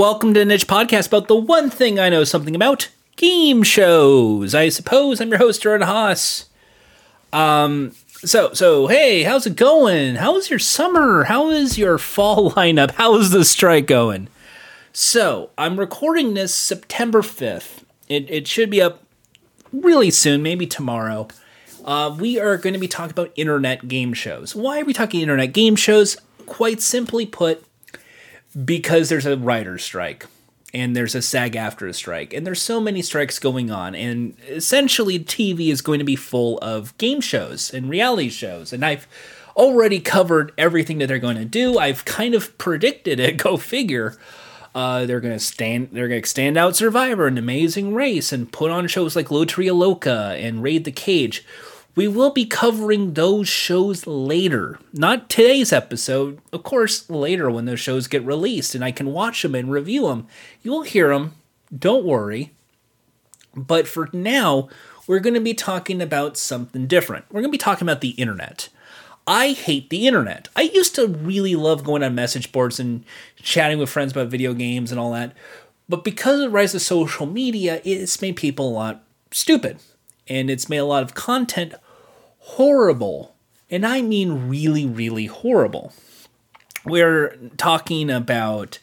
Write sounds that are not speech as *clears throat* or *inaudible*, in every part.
welcome to Niche Podcast about the one thing I know something about game shows. I suppose I'm your host, Jordan Haas. Um, so, so, hey, how's it going? How's your summer? How is your fall *laughs* lineup? How is the strike going? So, I'm recording this September 5th. It, it should be up really soon, maybe tomorrow. Uh, we are going to be talking about internet game shows. Why are we talking internet game shows? Quite simply put, because there's a writer's strike and there's a SAG-AFTRA strike and there's so many strikes going on and essentially TV is going to be full of game shows and reality shows and I've already covered everything that they're going to do. I've kind of predicted it. *laughs* Go figure. Uh, they're gonna stand. They're gonna stand out Survivor and Amazing Race and put on shows like Loteria Loca and Raid the Cage. We will be covering those shows later. Not today's episode. Of course, later when those shows get released and I can watch them and review them. You'll hear them. Don't worry. But for now, we're going to be talking about something different. We're going to be talking about the internet. I hate the internet. I used to really love going on message boards and chatting with friends about video games and all that. But because of the rise of social media, it's made people a lot stupid and it's made a lot of content horrible. And I mean really, really horrible. We're talking about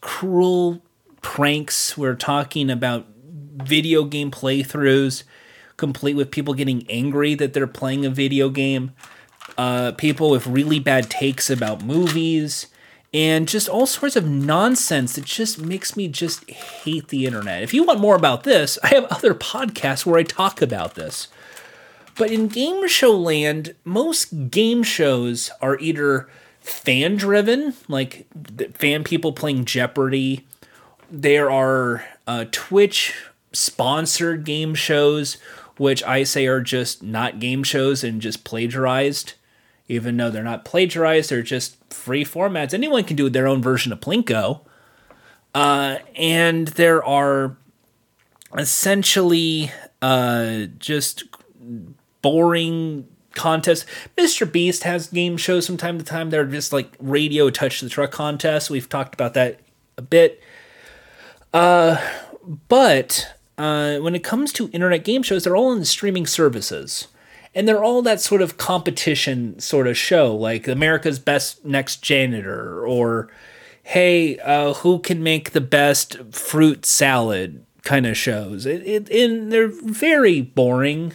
cruel pranks, we're talking about video game playthroughs, complete with people getting angry that they're playing a video game, uh, people with really bad takes about movies and just all sorts of nonsense that just makes me just hate the internet. If you want more about this, I have other podcasts where I talk about this. But in game show land, most game shows are either fan driven, like fan people playing Jeopardy. There are uh, Twitch sponsored game shows, which I say are just not game shows and just plagiarized even though they're not plagiarized, they're just free formats. Anyone can do their own version of Plinko. Uh, and there are essentially uh, just boring contests. Mr. Beast has game shows from time to time. They're just like radio touch the truck contests. We've talked about that a bit. Uh, but uh, when it comes to internet game shows, they're all in the streaming services and they're all that sort of competition sort of show, like America's Best Next Janitor, or hey, uh, who can make the best fruit salad kind of shows. It, it, and they're very boring.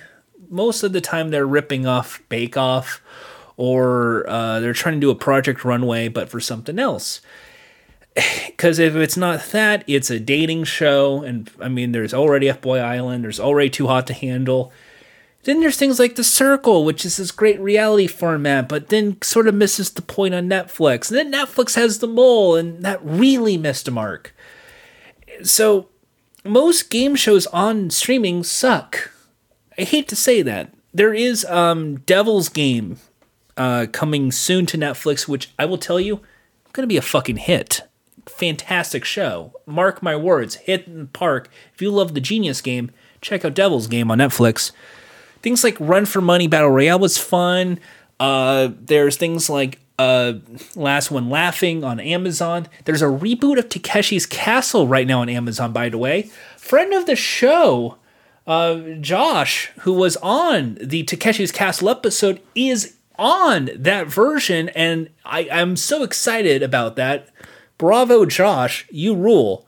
Most of the time, they're ripping off Bake Off, or uh, they're trying to do a Project Runway, but for something else. *sighs* Because if it's not that, it's a dating show, and I mean, there's already F Boy Island, there's already Too Hot to Handle then there's things like The Circle, which is this great reality format, but then sort of misses the point on Netflix. And then Netflix has The Mole, and that really missed a mark. So most game shows on streaming suck. I hate to say that. There is um, Devil's Game uh, coming soon to Netflix, which I will tell you, going to be a fucking hit. Fantastic show. Mark my words, hit in the park. If you love the Genius game, check out Devil's Game on Netflix. Things like Run for Money Battle Royale was fun. Uh, there's things like uh, Last One Laughing on Amazon. There's a reboot of Takeshi's Castle right now on Amazon, by the way. Friend of the show, uh, Josh, who was on the Takeshi's Castle episode, is on that version, and I, I'm so excited about that. Bravo, Josh, you rule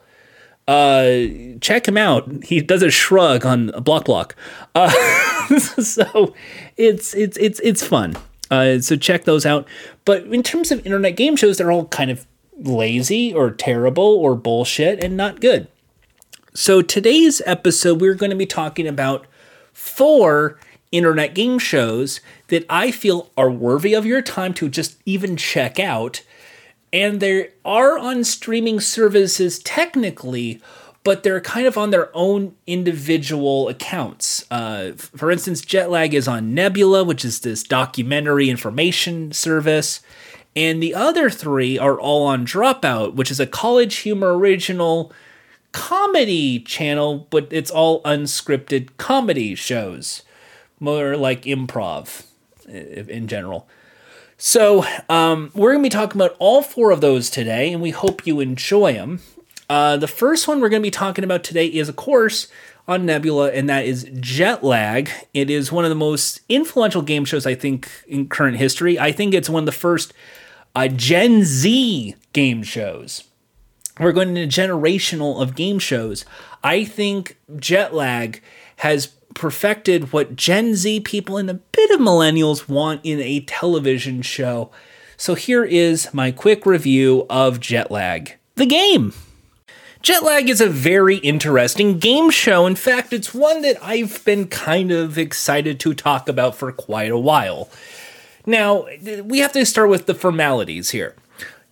uh, check him out. He does a shrug on block block. Uh, *laughs* so it's it's it's it's fun. Uh, so check those out. But in terms of internet game shows, they're all kind of lazy or terrible or bullshit and not good. So today's episode, we're going to be talking about four internet game shows that I feel are worthy of your time to just even check out and they are on streaming services technically, but they're kind of on their own individual accounts. Uh, for instance, Jetlag is on Nebula, which is this documentary information service. And the other three are all on Dropout, which is a CollegeHumor original comedy channel, but it's all unscripted comedy shows, more like improv in general. So, um, we're going to be talking about all four of those today, and we hope you enjoy them. Uh, the first one we're going to be talking about today is, of course, on Nebula, and that is Jet Lag. It is one of the most influential game shows, I think, in current history. I think it's one of the first uh, Gen Z game shows. We're going into generational of game shows. I think Jet Lag has perfected what Gen Z people and a bit of millennials want in a television show. So here is my quick review of Jet Lag, the game. Jet Lag is a very interesting game show. In fact, it's one that I've been kind of excited to talk about for quite a while. Now, we have to start with the formalities here.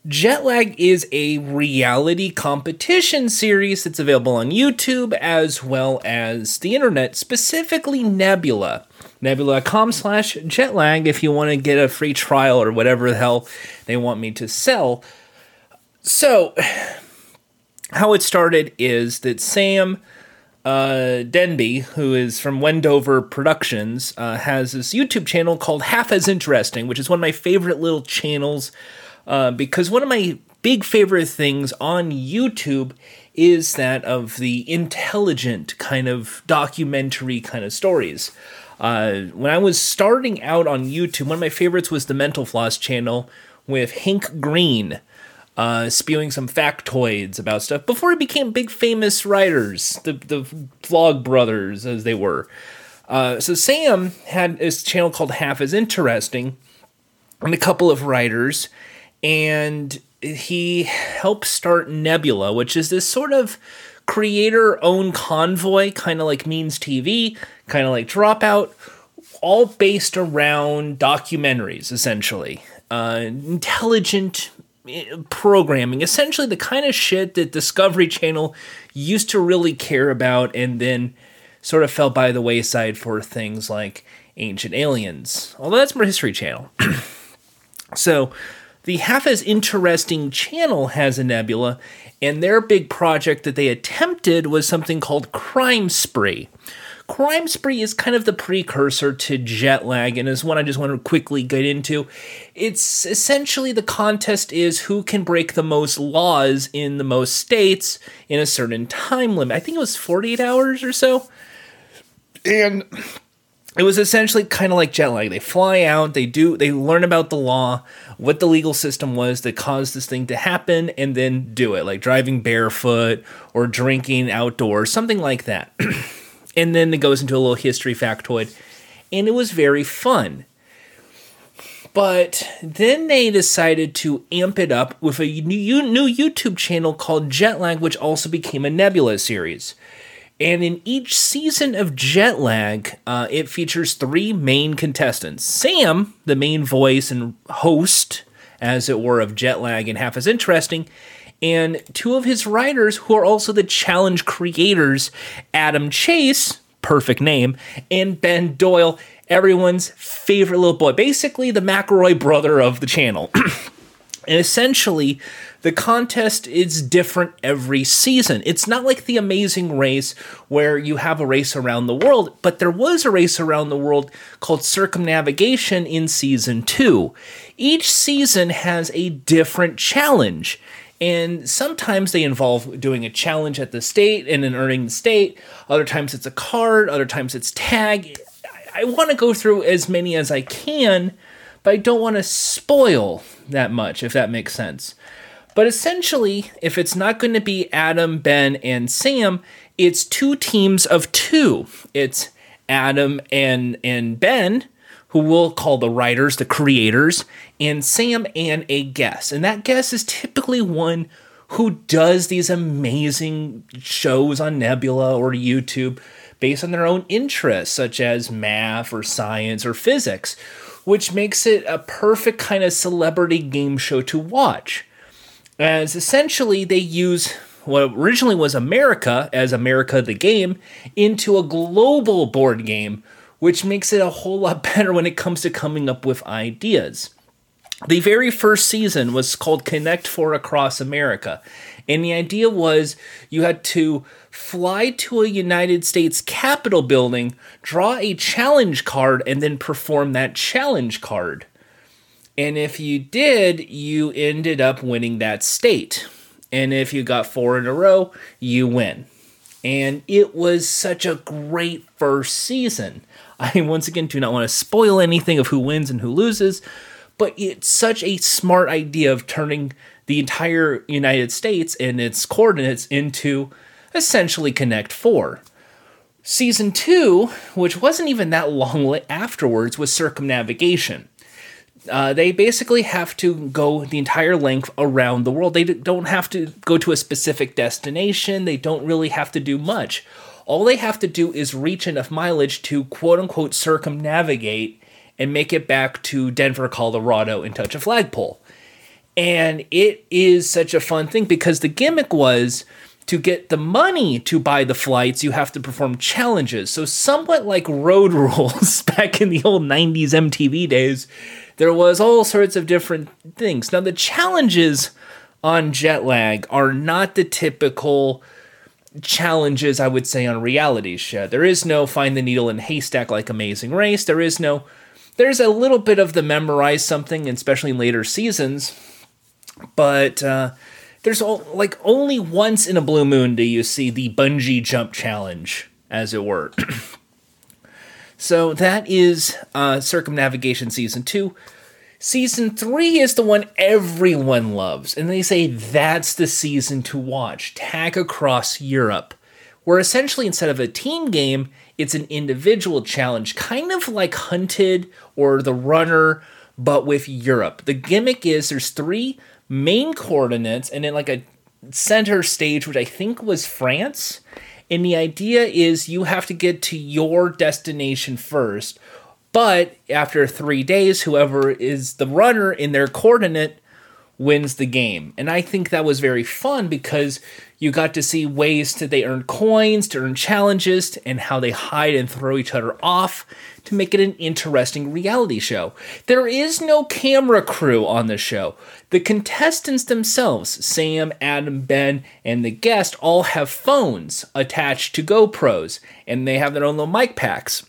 Jet Lag is a reality competition series that's available on YouTube as well as the internet, specifically Nebula. Nebula.com slash jetlag if you want to get a free trial or whatever the hell they want me to sell. So, how it started is that Sam uh, Denby, who is from Wendover Productions, uh, has this YouTube channel called Half as Interesting, which is one of my favorite little channels uh, because one of my big favorite things on YouTube is that of the intelligent kind of documentary kind of stories. Uh, when I was starting out on YouTube, one of my favorites was the Mental Floss channel with Hank Green uh, spewing some factoids about stuff before he became big famous writers, the the Vlog Brothers as they were. Uh, so Sam had this channel called Half as Interesting, and a couple of writers, and he helped start Nebula, which is this sort of creator-owned convoy, kind of like Means TV, kind of like Dropout, all based around documentaries, essentially. Uh, intelligent programming, essentially the kind of shit that Discovery Channel used to really care about and then sort of fell by the wayside for things like Ancient Aliens. Although that's more History Channel. *clears throat* so, the half as interesting channel has a nebula, and their big project that they attempted was something called Crime Spree, Crime Spree is kind of the precursor to Jet Lag and is one I just want to quickly get into. It's essentially the contest is who can break the most laws in the most states in a certain time limit. I think it was 48 hours or so. And it was essentially kind of like jet lag. They fly out, they do, they learn about the law, what the legal system was that caused this thing to happen, and then do it, like driving barefoot or drinking outdoors, something like that. *clears throat* and then it goes into a little history factoid, and it was very fun. But then they decided to amp it up with a new, YouTube channel called Jetlag, which also became a Nebula series. And in each season of Jetlag, uh, it features three main contestants Sam, the main voice and host, as it were, of Jetlag and Half as Interesting, and two of his writers who are also the challenge creators Adam Chase, perfect name, and Ben Doyle, everyone's favorite little boy, basically the McElroy brother of the channel. *clears throat* and essentially, the contest is different every season. It's not like the amazing race where you have a race around the world, but there was a race around the world called Circumnavigation in season two. Each season has a different challenge. And sometimes they involve doing a challenge at the state and then earning the state. Other times it's a card. Other times it's tag. I, I want to go through as many as I can, but I don't want to spoil that much, if that makes sense. But essentially, if it's not going to be Adam, Ben, and Sam, it's two teams of two. It's Adam and and Ben who we'll call the writers, the creators, and Sam and a guest. And that guest is typically one who does these amazing shows on Nebula or YouTube based on their own interests, such as math or science or physics, which makes it a perfect kind of celebrity game show to watch. As essentially they use what originally was America as America the game into a global board game which makes it a whole lot *laughs* better when it comes to coming up with ideas. The very first season was called Connect Four Across America. And the idea was you had to fly to a United States Capitol building, draw a challenge card, and then perform that challenge card. And if you did, you ended up winning that state. And if you got four in a row, you win. And it was such a great first season. *laughs* I once again do not want to spoil anything of who wins and who loses, but it's such a smart idea of turning the entire United States and its coordinates into essentially Connect 4. Season 2, which wasn't even that long afterwards, was circumnavigation. Uh, they basically have to go the entire length around the world. They don't have to go to a specific destination. They don't really have to do much. All they have to do is reach enough mileage to quote unquote circumnavigate and make it back to Denver, Colorado and touch a flagpole. And it is such a fun thing because the gimmick was to get the money to buy the flights, you have to perform challenges. So, somewhat like road *laughs* rules back in the old 90s MTV days, there was all sorts of different things. Now, the challenges on jet lag are not the typical challenges I would say on reality show. There is no find the needle in haystack like Amazing Race. There is no there's a little bit of the memorize something, especially in later seasons, but uh, there's all, like only once in a blue moon do you see the bungee jump challenge, as it were. *clears throat* so that is uh, Circumnavigation Season 2. Season 3 is the one everyone loves, and they say that's the season to watch Tag Across Europe, where essentially instead of a team game, it's an individual challenge, kind of like Hunted or The Runner, but with Europe. The gimmick is there's three main coordinates and then like a center stage, which I think was France. And the idea is you have to get to your destination first. But after three days, whoever is the runner in their coordinate wins the game. And I think that was very fun because you got to see ways that they earn coins, to earn challenges, and how they hide and throw each other off to make it an interesting reality show. There is no camera crew on the show. The contestants themselves, Sam, Adam, Ben, and the guest, all have phones attached to GoPros, and they have their own little mic packs.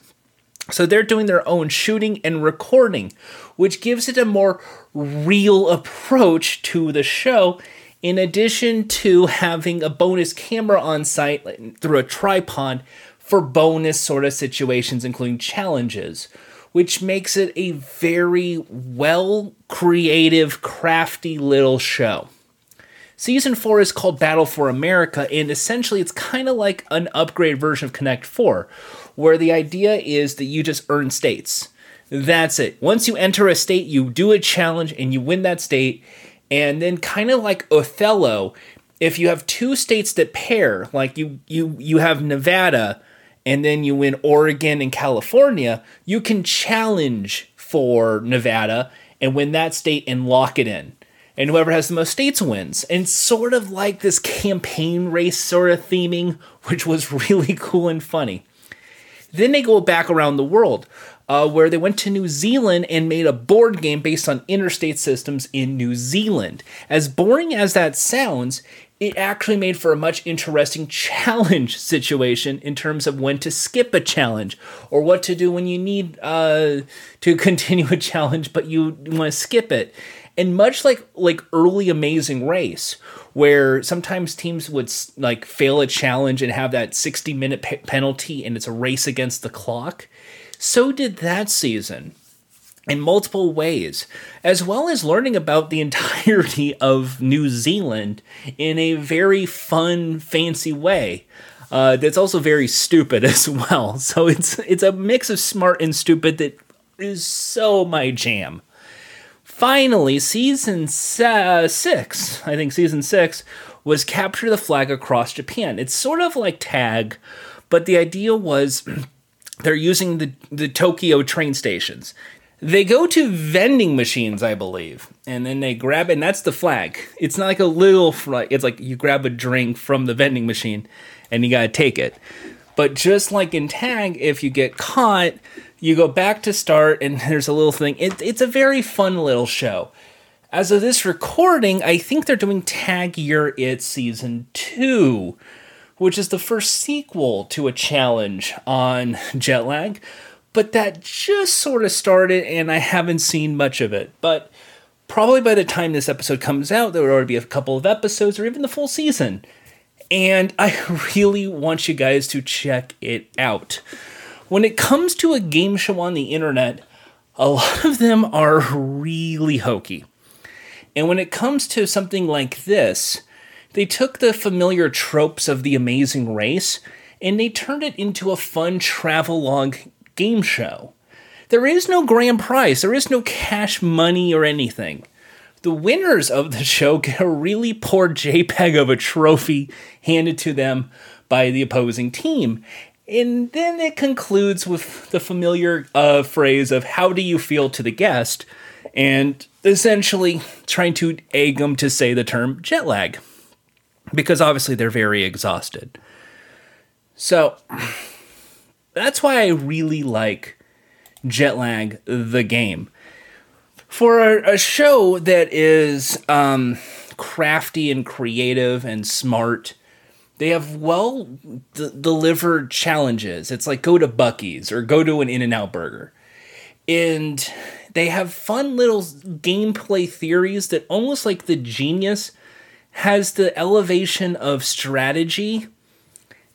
So they're doing their own shooting and recording, which gives it a more real approach to the show. In addition to having a bonus camera on site through a tripod for bonus sort of situations, including challenges, which makes it a very well creative, crafty little show. Season 4 is called Battle for America, and essentially it's kind of like an upgrade version of Connect 4, where the idea is that you just earn states. That's it. Once you enter a state, you do a challenge and you win that state. And then kind of like Othello, if you have two states that pair, like you you you have Nevada and then you win Oregon and California, you can challenge for Nevada and win that state and lock it in. And whoever has the most states wins. And sort of like this campaign race sort of theming, *laughs* which was really cool and funny. Then they go back around the world, uh, where they went to New Zealand and made a board game based on interstate systems in New Zealand. As boring as that sounds, it actually made for a much interesting *laughs* challenge situation in terms of when to skip a challenge or what to do when you need uh, to *laughs* continue a challenge but you want to skip it and much like like early amazing race where sometimes teams would like fail a challenge and have that 60 minute pe- penalty and it's a race against the clock so did that season in multiple ways, as well as learning about the *laughs* entirety of New Zealand in a very fun, fancy way. Uh, that's also very stupid *laughs* as well. So it's it's a mix of smart and stupid that is so my jam. Finally, season uh, six, I think season six, was capture the flag across Japan. It's sort of like tag, but the idea was *clears throat* they're using the, the Tokyo train stations. They go to vending machines, I believe, and then they grab and that's the flag. It's not like a little flag. It's like you grab a drink from the vending machine and you gotta take it. But just like in tag, if you get caught, you go back to start, and *laughs* there's a little thing. It, it's a very fun little show. As of this recording, I think they're doing Tag Eur It Season 2, which is the first sequel to a challenge on *laughs* jet lag but that just sort of started and I haven't seen much of it. But Probably by the time this episode comes out, there would already be a couple of episodes or even the full season. And I *laughs* really want you guys to check it out. When it comes to a game show on the internet, a lot of them are really hokey. And when it comes to something like this, they took the familiar tropes of the amazing race and they turned it into a fun travelogue game show. There is no grand prize, there is no cash money or anything. The winners of the show get a really poor *laughs* JPEG of a trophy handed to them by the opposing team. And then it concludes with the familiar uh, phrase of, How do you feel to the guest? And essentially trying to egg them to say the term jet lag. Because obviously they're very exhausted. So that's why I really like Jet Lag, the game. For a, a show that is um, crafty and creative and smart, they have well d- delivered challenges. It's like go to Buc-ee's or go to an In N Out burger. And they have fun little gameplay theories that almost like the genius has the elevation of strategy.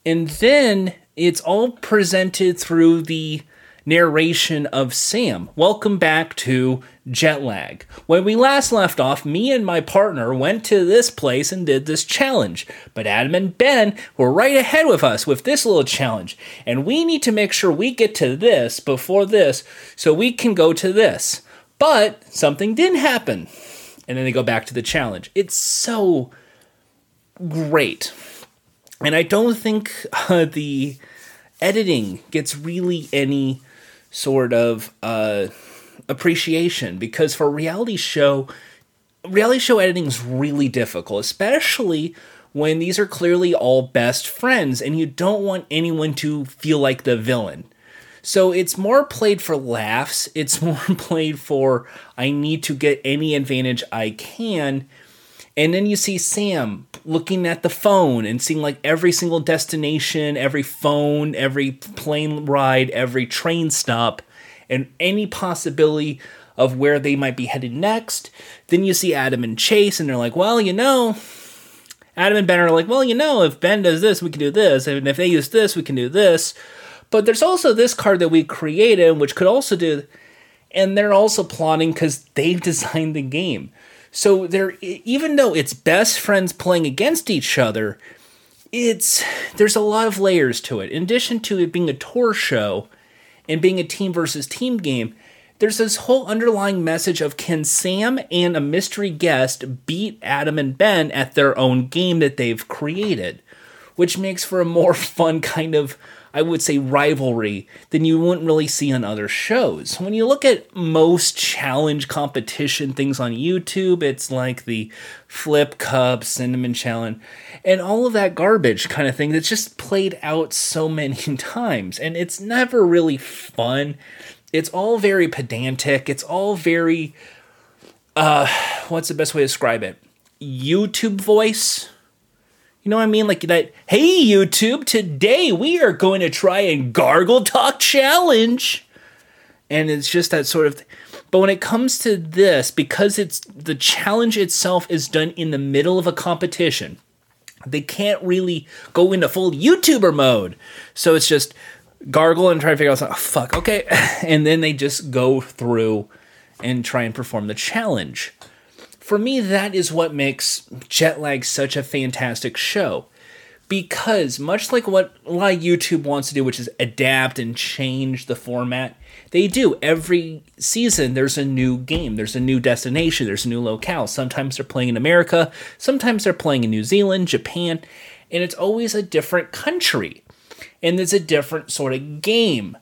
And then it's all presented through the narration of Sam. Welcome back to Jet Lag. When we last left off, me and my partner went to this place and did this challenge. But Adam and Ben were right ahead with us with this little challenge. And we need to make sure we get to this before this so we can go to this. But something didn't happen. And then they go back to the challenge. It's so great. And I don't think uh, the editing gets really any sort of uh, appreciation because for reality show, reality show editing is really difficult, especially when these are clearly all best friends and you don't want anyone to feel like the villain. So it's more played for laughs. It's *laughs* more played for I need to get any advantage I can. And then you see Sam looking at the phone and seeing like every single destination, every phone, every plane ride, every train stop, and any possibility of where they might be headed next. Then you see Adam and Chase, and they're like, well, you know, Adam and Ben are like, well, you know, if Ben does this, we can do this. And if they use this, we can do this. But there's also this card that we created, which could also do. And they're also plotting because they've *laughs* designed the game. So they're even though it's best friends playing against each other, it's there's a lot of layers to it. In addition to it being a tour show and being a team versus team game, there's this whole underlying message of can Sam and a mystery guest beat Adam and Ben at their own game that they've created, which makes for a more *laughs* fun kind of I would say, rivalry than you wouldn't really see on other shows. When you look at most challenge competition things on YouTube, it's like the Flip Cup, Cinnamon Challenge, and all of that garbage kind of thing that's just played out so many *laughs* times. And it's never really fun. It's all very pedantic. It's all very, uh, what's the best way to describe it? YouTube voice you know what I mean? Like that, hey YouTube, today we are going to try and gargle talk challenge. And it's just that sort of th- but when it comes to this, because it's the challenge itself is done in the middle of a competition, they can't really go into full YouTuber mode. So it's just gargle and try to figure out, oh, fuck, okay. *laughs* And then they just go through and try and perform the challenge for me, that is what makes Jet Lag such a fantastic show. Because, much like what a lot of YouTube wants to do, which is adapt and change the format, they do. Every season, there's a new game, there's a new destination, there's a new locale. Sometimes they're playing in America, sometimes they're playing in New Zealand, Japan, and it's always a different country. And it's a different sort of game.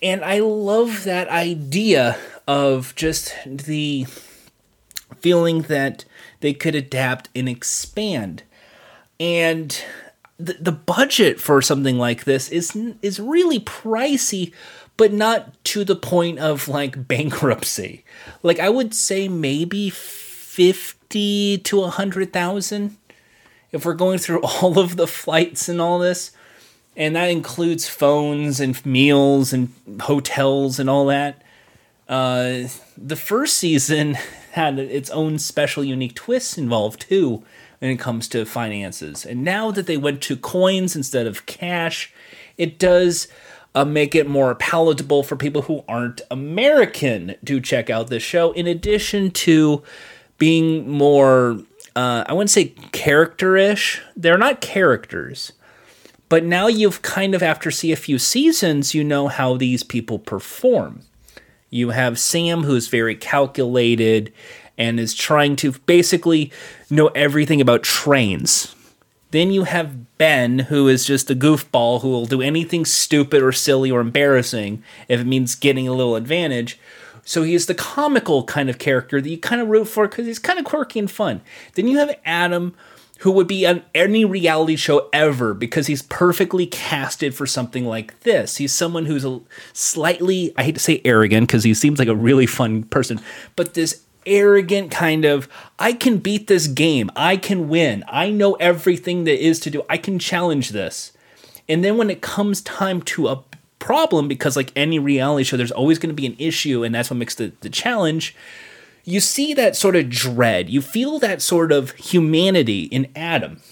And I love that idea of just the feeling that they could adapt and expand. And the, the budget for something like this is is really pricey, but not to the point of like *laughs* bankruptcy. Like I would say maybe 50 to a 100,000 if we're going through *laughs* all of the flights and all this. And that includes phones and meals and hotels and all that. Uh, the first season *laughs* had its own special, unique twists involved too when it comes to finances. And now that they went to coins instead of cash, it does uh, make it more palatable for people who aren't American to check out this show, in addition to being more, uh, I wouldn't say character ish. They're not characters. But now you've kind of, after see a few seasons, you know how these people perform. You have Sam, who's very calculated and is trying to basically know everything about trains. Then you have Ben, who is just a goofball who will do anything stupid or silly or embarrassing if it means getting a little advantage. So he's the comical kind of character that you kind of root for because he's kind of quirky and fun. Then you have Adam, who would be on any reality show ever because he's perfectly casted for something like this. He's someone who's a slightly, I hate to say arrogant because he seems like a really fun person, but this arrogant kind of I can beat this game. I can win. I know everything that is to do. I can challenge this. And then when it comes time to a problem because like any reality show there's always going to be an issue and that's what makes the, the challenge you see that sort of dread. You feel that sort of humanity in adam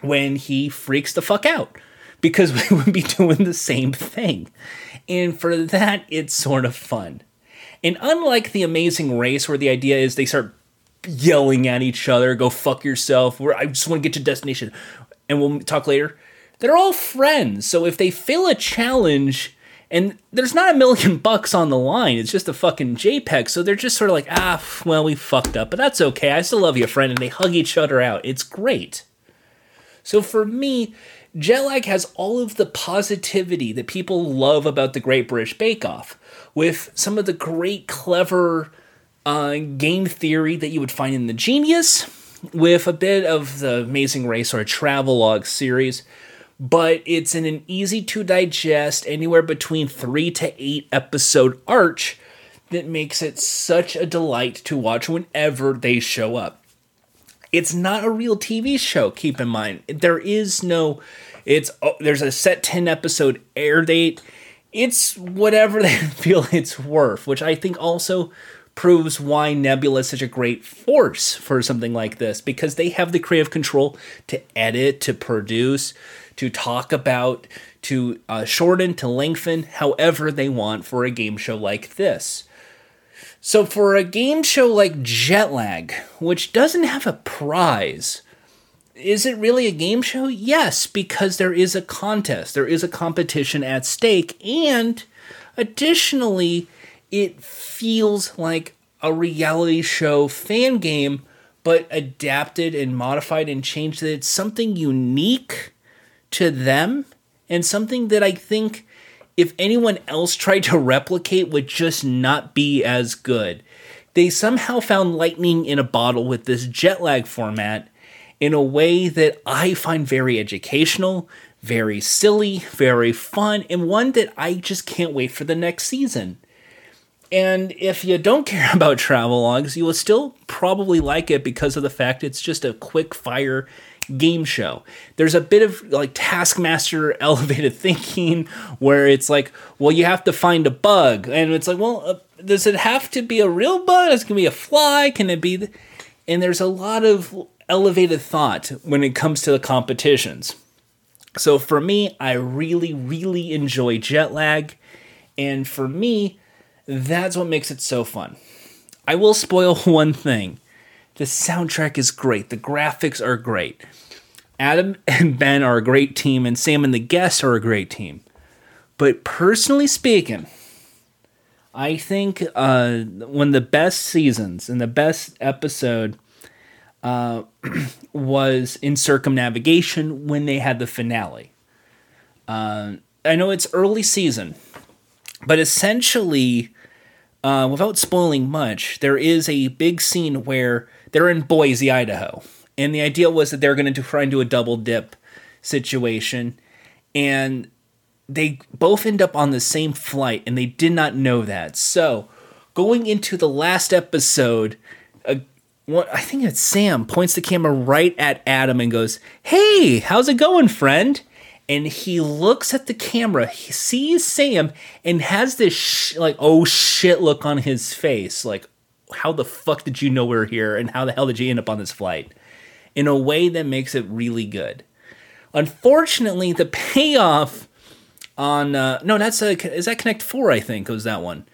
when he freaks the fuck out because *laughs* we would be doing the same thing. And for that it's sort of fun. And unlike the Amazing Race, where the idea is they start yelling at each other, go fuck yourself, where I just want to get to destination, and we'll talk later, they're all friends. So if they fail a challenge, and there's not a million *laughs* bucks on the line, it's just a fucking JPEG. So they're just sort of like, ah, well, we fucked up, but that's okay. I still love you, friend. And they hug each other out. It's great. So for me, Jetlag has all of the positivity that people love about the Great British Bake Off with some of the great, clever uh, game theory that you would find in The Genius, with a bit of the Amazing Race or travelogue series. But it's in an easy to digest, anywhere between three to eight episode arch that makes it such a delight to watch whenever they show up. It's not a real TV show, keep in mind. There is no it's oh, there's a set 10 episode air date it's whatever *laughs* they feel it's worth, which I think also proves why Nebula is such a great force for something like this because they have the creative control to edit, to produce, to talk about, to uh, shorten, to lengthen, however they want for a game show like this. So, for a game show like Jetlag, which doesn't have a prize, is it really a game show? Yes, because there is a contest, there is a competition at stake, and additionally, it feels like a reality show fan game, but adapted and modified and changed that it's something unique to them and something that I think if anyone else tried to replicate would just not be as good. They somehow found lightning in a bottle with this jet lag format in a way that I find very educational, very silly, very fun, and one that I just can't wait for the next season. And if you don't *laughs* care about travelogues, you will still probably like it because of the fact it's just a quick fire game show. There's a bit of like Taskmaster *laughs* elevated thinking where it's like, well, you have to find a bug. And it's like, well, uh, does it have to be a real bug? Is it going to be a fly? Can it be. And there's a lot of elevated thought when it comes to the competitions. So for me, I really, really enjoy jet lag. And for me, that's what makes it so fun. I will spoil *laughs* one thing the soundtrack is great, the graphics are great. Adam *laughs* and Ben are a great team, and Sam and the guests are a great team. But personally speaking, I think uh, one of the best seasons and the best episode uh, *clears throat* was in circumnavigation when they had the finale. Uh, I know it's early season, but essentially, uh, without spoiling much, there is a big scene where they're in Boise, Idaho, and the idea was that they're going to try and do a double dip situation, and they both end up on the same flight, and they did not know that. So, going into the last episode, what I think it's Sam points the camera right at Adam and goes, "Hey, how's it going, friend?" And he looks at the camera, he sees Sam, and has this sh- like oh shit look on his face, like how the fuck did you know we are here and how the hell did you end up on this flight? In a way that makes it really good. Unfortunately the payoff on uh, no that's a, is that connect 4 i think was that one.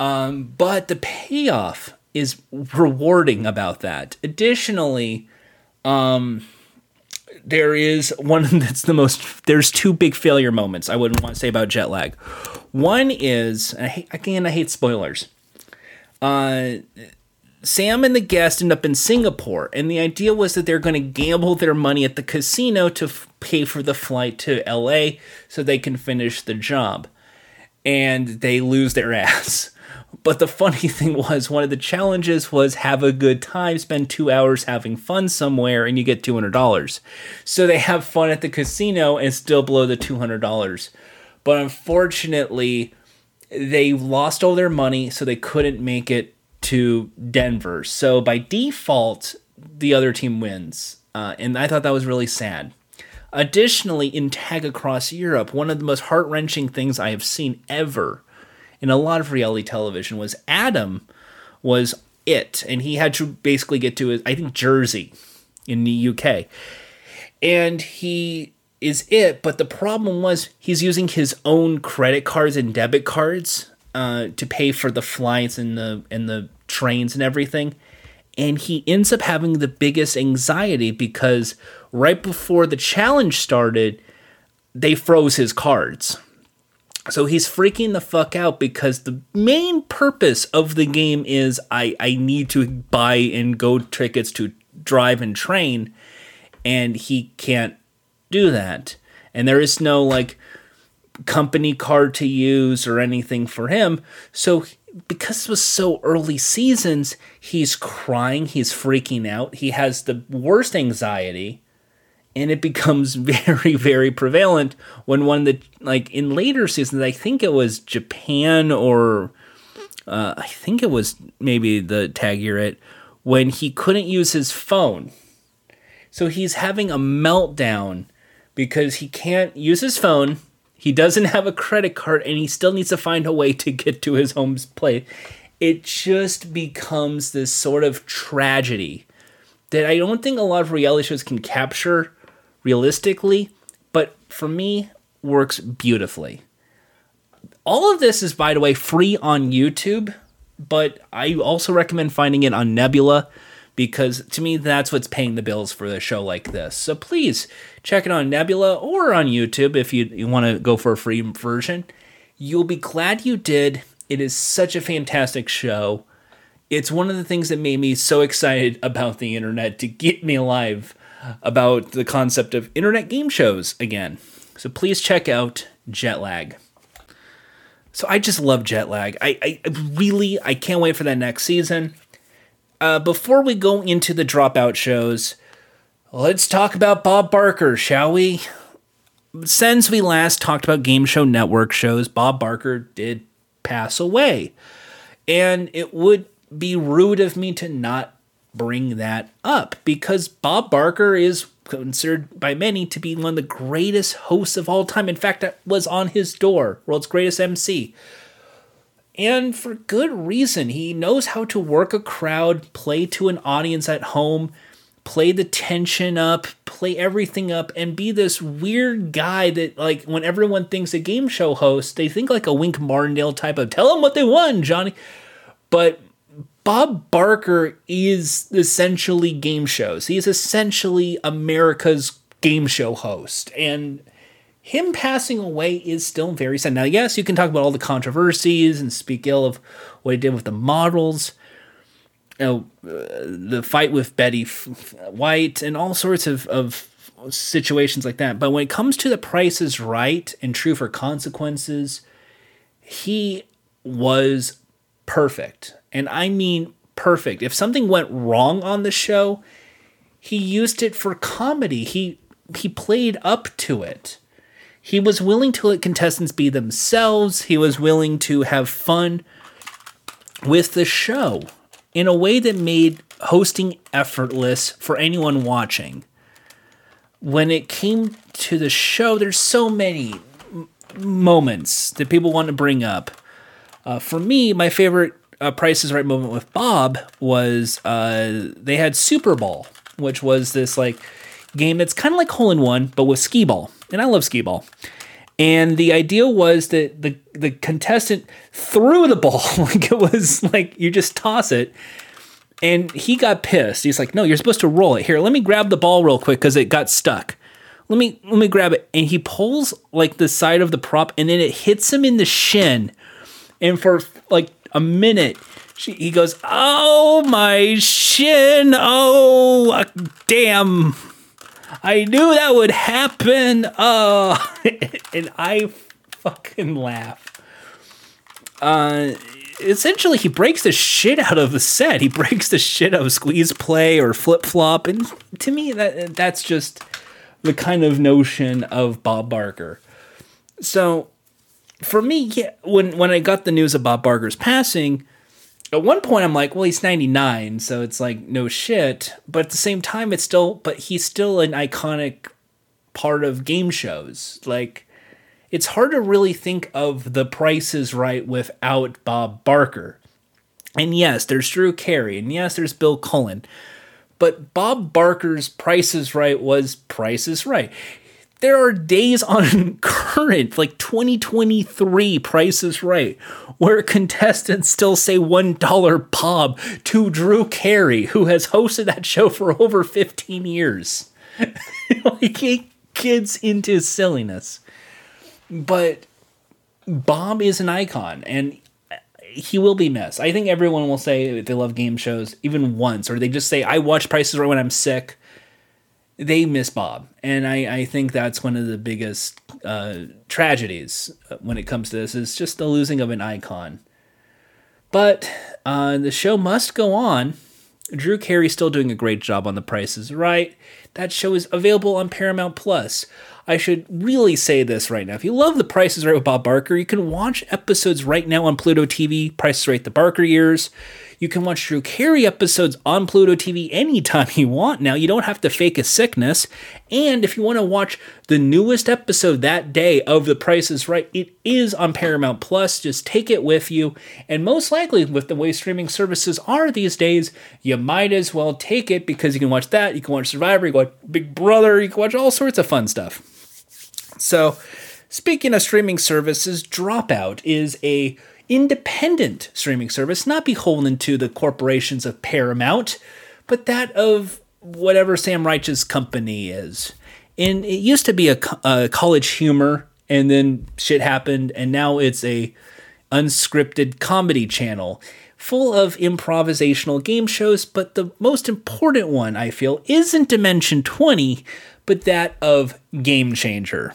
Um, but the payoff is rewarding about that. Additionally um, there is one *laughs* that's the most there's two big failure moments i wouldn't want to say about jet lag. One is I hate, again i hate spoilers. Uh, sam and the guest end up in singapore and the idea was that they're going to gamble their money at the casino to f- pay for the flight to la so they can finish the job. And they lose their *laughs* ass but the funny *laughs* thing was, one of the challenges was have a good time, spend two hours having fun somewhere, and you get $200. So they have fun at the casino and still blow the $200. But unfortunately, they lost all their money, so they couldn't make it to Denver. So by default, the other team wins. Uh, and I thought that was really sad. Additionally, in Tag Across Europe, one of the most heart wrenching things I have seen ever in a lot of reality television was Adam was it, and he had to basically get to his, I think, Jersey in the UK. And he is it, but the problem was he's using his own credit cards and debit cards uh, to pay for the flights and the and the trains and everything. And he ends up having the biggest anxiety because right before the challenge started, they froze his cards. So he's freaking the fuck out because the main purpose of the game is I, I need to buy and go tickets to drive and train, and he can't do that. And there is no like company card to use or anything for him. So because it was so early seasons, he's crying, he's freaking out, he has the worst anxiety and it becomes *laughs* very very prevalent when one that like in later seasons i think it was japan or uh, i think it was maybe the Tag Eur It when he couldn't use his phone. So he's having a meltdown because he can't use his phone. He doesn't have a credit card and he still needs to find a way to get to his home's place it just becomes this sort of tragedy that i don't think a lot of reality shows can capture realistically, but for me, works beautifully. All of this is, by the way, free on YouTube, but I also recommend finding it on Nebula because to me, that's what's paying the bills for a show like this. So please check it on Nebula or on YouTube if you, you want to go for a free version. You'll be glad you did. It is such a fantastic show. It's one of the things that made me so excited about the internet to get me alive about the concept of internet game shows again. So please check out Jetlag. So I just love Jetlag. I, I really I can't wait for that next season. Uh, before we go into the dropout shows, let's talk about Bob Barker, shall we? Since we last talked about Game Show Network shows, Bob Barker did pass away. And it would be rude of me to not bring that up because Bob Barker is considered by many to be one of the greatest hosts of all time. In fact, that was on his door, world's greatest MC. And for good reason. He knows how to work a crowd, play to an audience at home, play the tension up, play everything up, and be this weird guy that, like, when everyone thinks a game show host, they think like a Wink Martindale type of tell them what they won, Johnny. But Bob Barker is essentially game shows. He is essentially America's game show host. And him passing away is still very sad. Now, yes, you can talk about all the controversies and speak ill of what he did with the models, you know, uh, the fight with Betty White, and all sorts of, of situations like that. But when it comes to the Price is Right and Truth or Consequences, he was perfect and I mean perfect. If something went wrong on the show, he used it for comedy. He he played up to it. He was willing to let contestants be themselves. He was willing to have fun with the show in a way that made hosting effortless for anyone watching. When it came to the show, there's so many moments that people want to bring up. Uh, for me, my favorite uh, Price is Right moment with Bob was uh, they had Super Ball, which was this like game that's kind of like hole in one, but with skee ball. And I love skee ball. And the idea was that the the contestant threw the ball *laughs* like it was like you just toss it. And he got pissed. He's like, "No, you're supposed to roll it. Here, let me grab the ball real quick because it got stuck. Let me let me grab it." And he pulls like the side of the prop, and then it hits him in the shin. And for like a minute, she, he goes, "Oh my shin! Oh uh, damn!" I knew that would happen. Uh, *laughs* and I fucking laugh. Uh, essentially, he breaks the shit out of the set. He *laughs* breaks the shit out of squeeze play or flip flop, and to me, that that's just the kind of notion of Bob Barker. So, for me, yeah, when when I got the news about Bob Barker's passing, at one point I'm like, well, he's 99, so it's like no shit. But at the same time, it's still, but he's still an iconic part of game shows. Like, it's hard to really think of The Price is Right without Bob Barker. And yes, there's Drew Carey, and yes, there's Bill Cullen. But Bob Barker's Price is Right was Price is Right there are days on *laughs* current, like 2023 Price is Right, where contestants still say $1 Bob to Drew Carey, who has hosted that show for over 15 years. *laughs* like, he kids into silliness. But Bob is an icon, and he will be missed. I think everyone will say they love game shows even once, or they just say, I watch Prices Right when I'm sick they miss Bob, and I, I think that's one of the biggest uh, tragedies when it comes to this is just the losing of an icon. But uh, the show must go on. Drew Carey's still doing a great job on The Prices Right. That show is available on Paramount Plus. I should really say this right now. If you love The Price is Right with Bob Barker, you can watch episodes right now on Pluto TV, Price is Right The Barker Years. You can watch Drew Carey episodes on Pluto TV anytime *laughs* you want now. You don't have to fake a sickness. And if you want to watch the newest episode that day of The Price is Right, it is on Paramount Plus. Just take it with you. And most likely, with the way streaming services are these days, you might as well take it because you can watch that. You can watch Survivor, you can watch Big Brother, you can watch all sorts of fun stuff. So, speaking of streaming services, Dropout is a independent streaming service, not beholden to the corporations of Paramount, but that of whatever Sam Reich's company is. And it used to be a, a CollegeHumor, and then shit happened, and now it's a unscripted comedy channel full of improvisational game shows, but the most important one, I feel, isn't Dimension 20, but that of Game Changer.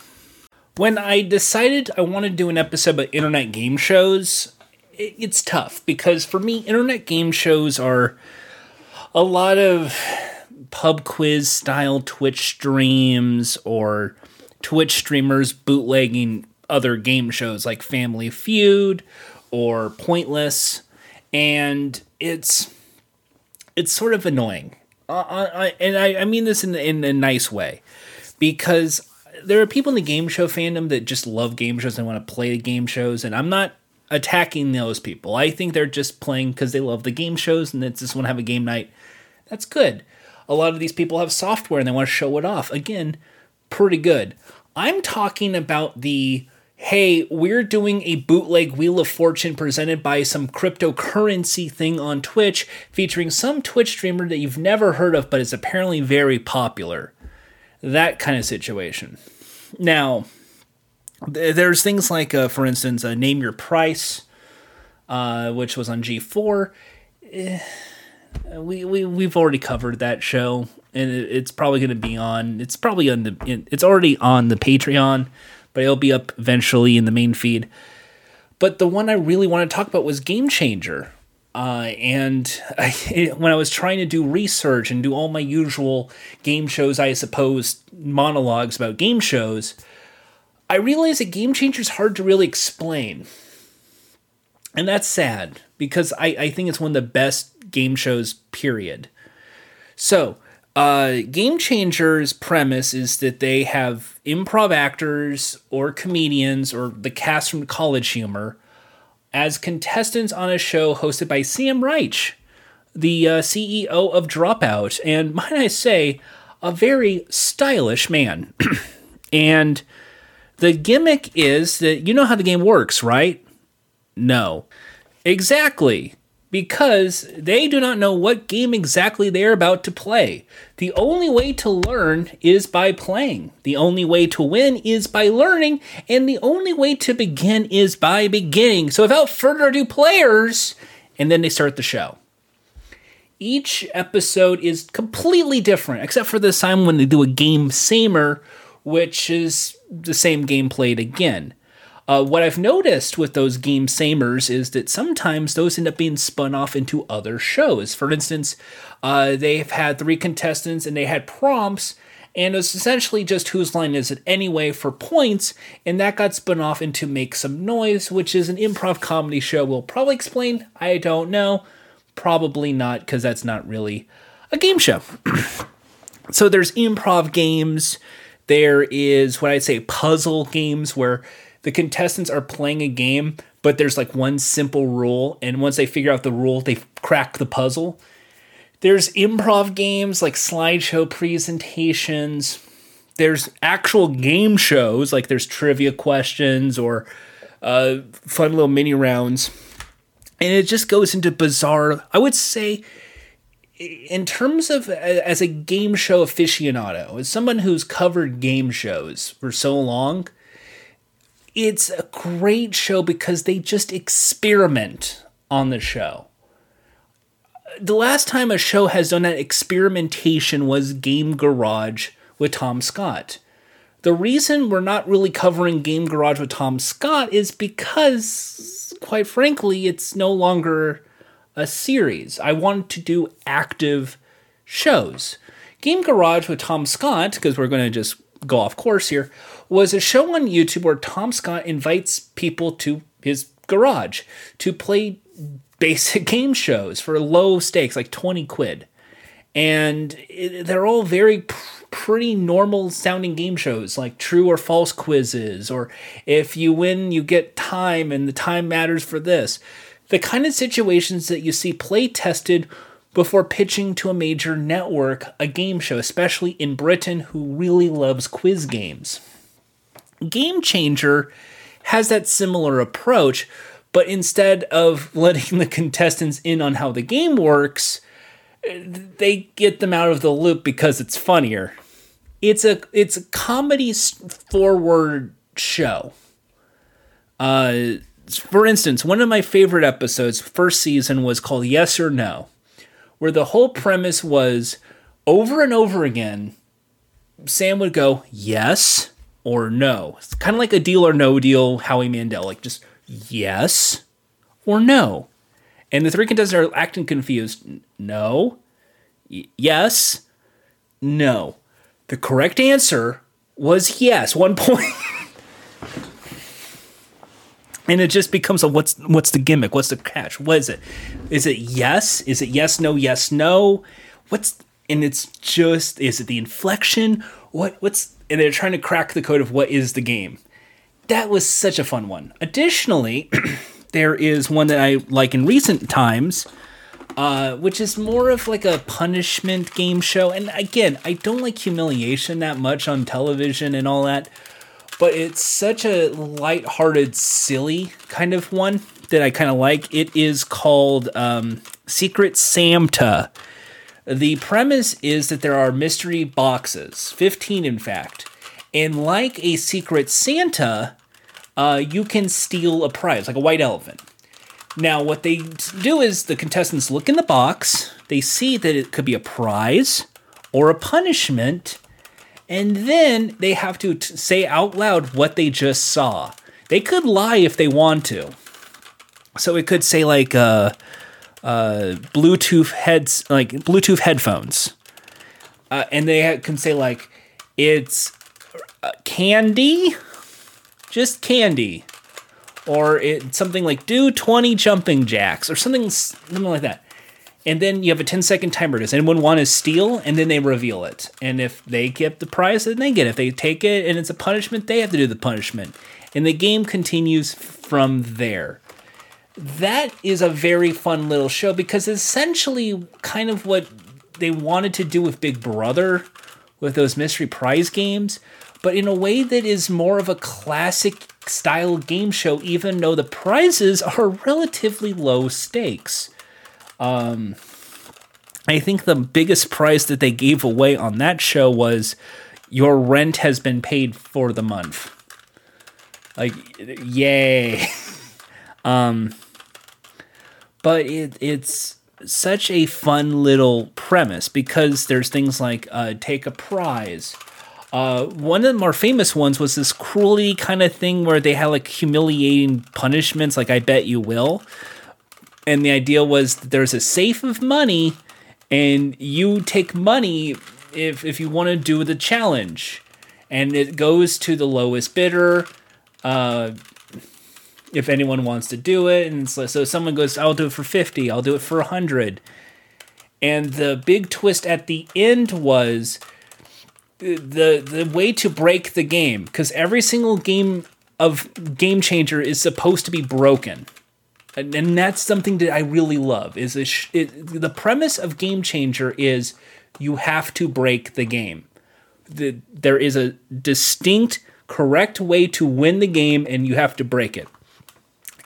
When I decided I wanted to do an episode about internet game shows, it's tough because for me, internet game shows are a lot of pub quiz style Twitch streams or Twitch streamers bootlegging other game shows like Family Feud or Pointless, and it's it's sort of annoying. Uh, I, and I, I mean this in, in a nice way because there are people in the game show fandom that just love game shows and want to play game shows, and I'm not attacking those people. I think they're just playing because they love the game shows and they just want to have a game night. That's good. A lot of these people have software and they want to show it off. Again, pretty good. I'm talking about the hey, we're doing a bootleg Wheel of Fortune presented by some cryptocurrency thing on Twitch featuring some Twitch streamer that you've never heard of but is apparently very popular. That kind of situation. Now, there's things like, uh, for instance, uh, Name Your Price, uh, which was on G4. Eh, we, we, we've already covered that show, and it, it's probably going to be on, it's probably on the, it's already on the Patreon, but it'll be up eventually in the main feed. But the one I really want to talk about was Game Changer. Uh, and *laughs* I, when I was trying to do research and do all my usual game shows, I suppose, monologues about game shows, I realized that Game Changer is hard to really explain. And that's sad because I, I think it's one of the best game shows, period. So, uh, Game Changer's premise is that they have improv actors or comedians or the cast from CollegeHumor as contestants on a show hosted by Sam Reich, the uh, CEO of Dropout, and might I say, a very stylish man. *clears throat* and the gimmick is that you know how the game works, right? No. Exactly. Because they do not know what game exactly they're about to play. The only way to learn is by playing. The only way to win is by learning. And the only way to begin is by beginning. So without further ado, players, and then they start the show each episode is completely different, except for this time when they do a game samer, which is the same game played again. Uh, what I've noticed with those game samers is that sometimes those end up being spun off into other shows. For instance, uh, they've had three contestants and they had prompts, and it was essentially just whose line is it anyway for points, and that got spun off into Make Some Noise, which is an improv comedy show. We'll probably explain, I don't know. Probably not, because that's not really a game show. *clears throat* so there's improv games. There is what I'd say puzzle games where the contestants are playing a game, but there's like one simple rule, and once they figure out the rule, they crack the puzzle. There's improv games like slideshow presentations. There's actual game shows, like there's trivia questions or uh, fun little mini rounds and it just goes into bizarre i would say in terms of as a game show aficionado as someone who's covered game shows for so long it's a great show because they just experiment on the show the last time a show has done that experimentation was game garage with tom scott the reason we're not really covering game garage with tom scott is because quite frankly, it's no longer a series. I want to do active shows. Game Garage with Tom Scott, because we're going to just go off course here, was a show on YouTube where Tom Scott invites people to his garage to play basic *laughs* game shows for low stakes, like 20 quid. And it, they're all very pretty normal sounding game shows like true or false quizzes, or if you win, you get time and the time matters for this. The kind of situations that you see play tested before pitching to a major network a game show, especially in Britain, who really loves quiz games. Game Changer has that similar approach, but instead of *laughs* letting the contestants in on how the game works, they get them out of the loop because it's funnier. It's a it's a comedy forward show. Uh, for instance, one of my favorite episodes, first season, was called Yes or No, where the whole premise was over and over again. Sam would go yes or no. It's kind of like a deal or no deal, Howie Mandel, like just yes or no. And the three contestants are acting confused. No. Y- yes. No. The correct answer was yes, one point. *laughs* and it just becomes a what's what's the gimmick? What's the catch? What is it? Is it yes? Is it yes, no, yes, no? What's and it's just is it the inflection? What what's and they're trying to crack the code of what is the game. That was such a fun one. Additionally, *clears throat* there is one that I like in recent times, uh, which is more of like a punishment game show. And again, I don't like humiliation that much on television and all that, but it's such a light-hearted, silly kind of one that I kind of like. It is called um, Secret Santa. The premise is that there are mystery boxes, 15 in fact, and like a Secret Santa, uh, you can steal a prize, like a white elephant. Now, what they do is the contestants look in the box, they see that it could be a prize or a punishment, and then they have to t- say out loud what they just saw. They could lie if they want to. So it could say like uh, uh, Bluetooth heads, like Bluetooth headphones, uh, and they can say like it's uh, candy, just candy, or it something like do 20 jumping jacks or something something like that. And then you have a 10 second timer. Does anyone want to steal? And then they reveal it. And if they get the prize then they get it. If they take it and it's a punishment they have to do the punishment. And the game continues from there that is a very fun little show because essentially kind of what they wanted to do with Big Brother with those mystery prize games, but in a way that is more of a classic style game show, even though the prizes are relatively low stakes. Um, I think the biggest prize that they gave away on that show was your rent has been paid for the month. Like, yay. *laughs* um, but it, it's such a fun little premise because there's things like uh, take a prize. Uh, one of the more famous ones was this cruelty kind of thing where they had like humiliating punishments, like I bet you will. And the idea was there's a safe of money, and you take money if if you want to do the challenge, and it goes to the lowest bidder. Uh, if anyone wants to do it. And so, so someone goes, I'll do it for 50, I'll do it for 100. And the big twist at the end was the the way to break the game because every single game of game changer is supposed to be broken and, and that's something that i really love is a sh- it, the premise of game changer is you have to break the game the, there is a distinct correct way to win the game and you have to break it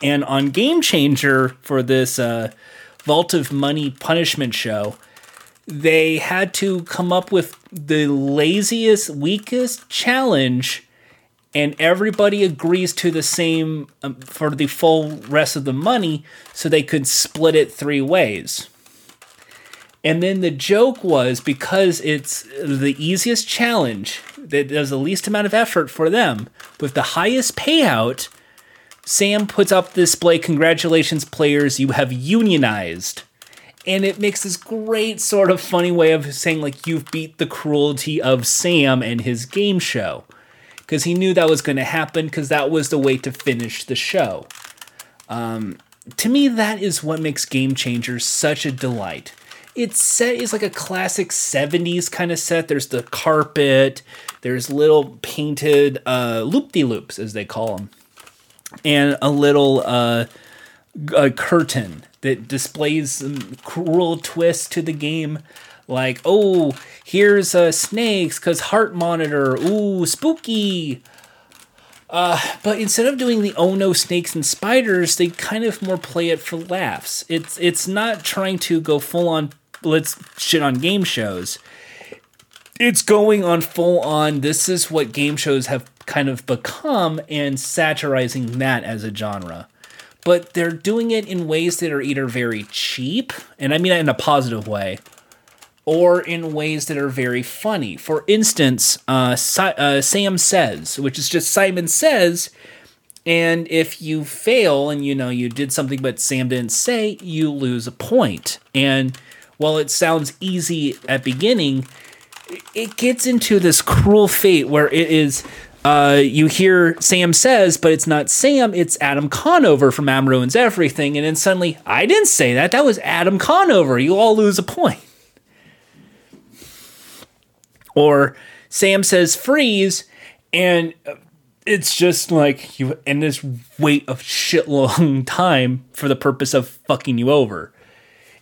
and on Game Changer for this uh, Vault of Money punishment show, they had to come up with the laziest, weakest challenge, and everybody agrees to the same um, for the full rest of the money so they could split it three ways. And then the joke was because it's the easiest challenge that does the least amount of effort for them with the highest payout Sam puts up this display, congratulations, players, you have unionized. And it makes this great sort of funny way of saying, like, you've beat the cruelty of Sam and his game show. Because he knew that was going to happen, because that was the way to finish the show. Um, to me, that is what makes Game Changers such a delight. It's set is like a classic 70s kind of set. There's the carpet, there's little painted uh, loop de loops, as they call them and a little uh, a curtain that displays some cruel twist to the game. Like, oh, here's uh, snakes because heart monitor. Ooh, spooky. Uh, but instead of doing the oh no snakes and spiders, they kind of more play it for laughs. It's it's not trying to go full on let's shit on game shows. It's going on full on. This is what game shows have kind of become and satirizing that as a genre. But they're doing it in ways that are either very cheap, and I mean that in a positive way, or in ways that are very funny. For instance, uh, si- uh, Sam Says, which is just Simon Says, and if you fail and you know you did something but Sam didn't say, you lose a point. And while it sounds easy at beginning, it gets into this cruel fate where it is uh, you hear Sam says, but it's not Sam, it's Adam Conover from Adam Ruins Everything. And then suddenly, I didn't say that. That was Adam Conover. You all lose a point. Or Sam says freeze, and it's just like you and this wait of shit long *laughs* time for the purpose of fucking you over.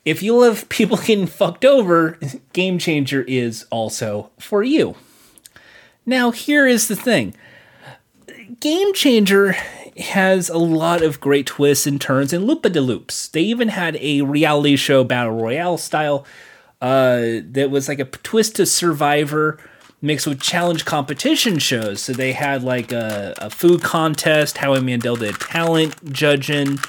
If you love people *laughs* getting fucked over, *laughs* Game Changer is also for you. Now, here is the thing Game Changer has a lot of great twists and turns and loopa de loops. They even had a reality show battle royale style uh, that was like a twist to Survivor mixed with challenge competition shows. So they had like a, a food contest, Howie Mandel did talent judging,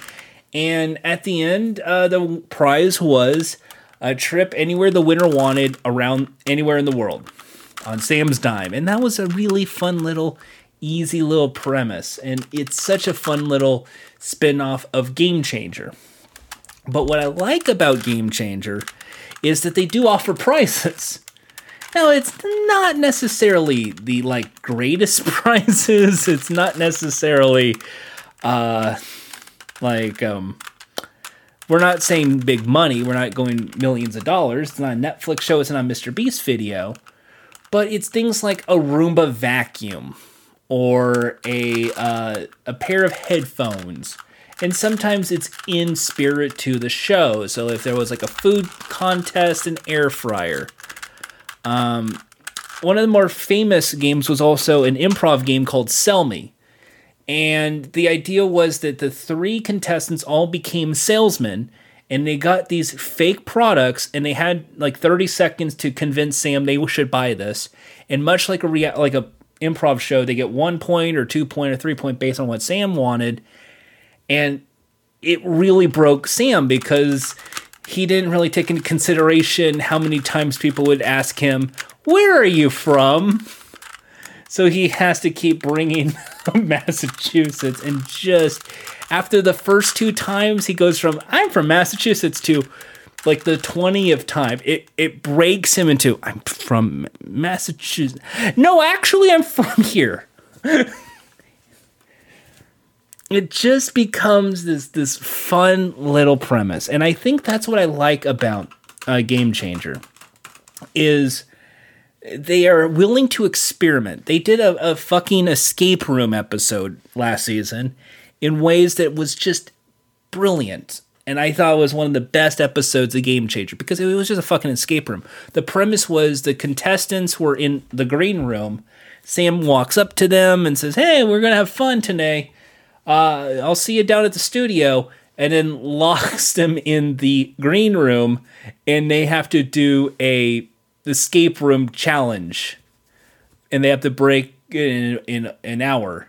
and at the end, uh, the prize was a trip anywhere the winner wanted around anywhere in the world on Sam's dime. And that was a really fun little, easy little premise. And it's such a fun little spin off of Game Changer. But what I like about Game Changer is that they do offer prizes. Now it's not necessarily the like greatest *laughs* prizes. It's not necessarily uh like um we're not saying big money. We're not going millions of dollars. It's not a Netflix show. It's not a Mr. Beast video but it's things like a Roomba vacuum or a uh, a pair of headphones, and sometimes it's in spirit to the show. So if there was like a food contest, an air fryer. Um, one of the more famous games was also an improv game called Sell Me. And the idea was that the three contestants all became salesmen and they got these fake products and they had like 30 seconds to convince Sam they should buy this. And much like a rea- like a improv show, they get 1 point or 2 point or 3 point based on what Sam wanted. And it really broke Sam because he didn't really take into consideration how many times people would ask him, "Where are you from?" So he has to keep bringing *laughs* Massachusetts and just after the first two times he goes from I'm from Massachusetts to like the 20th time it it breaks him into I'm from Massachusetts. No, actually I'm from here. *laughs* it just becomes this this fun little premise and I think that's what I like about a Game Changer is they are willing to experiment. They did a, a fucking escape room episode last season in ways that was just brilliant. And I thought it was one of the best episodes of Game Changer because it was just a fucking escape room. The premise was the contestants were in the green room. Sam walks up to them and says, Hey, we're going to have fun today. Uh, I'll see you down at the studio. And then *laughs* locks them in the green room and they have to do a escape room challenge. And they have to break in, in an hour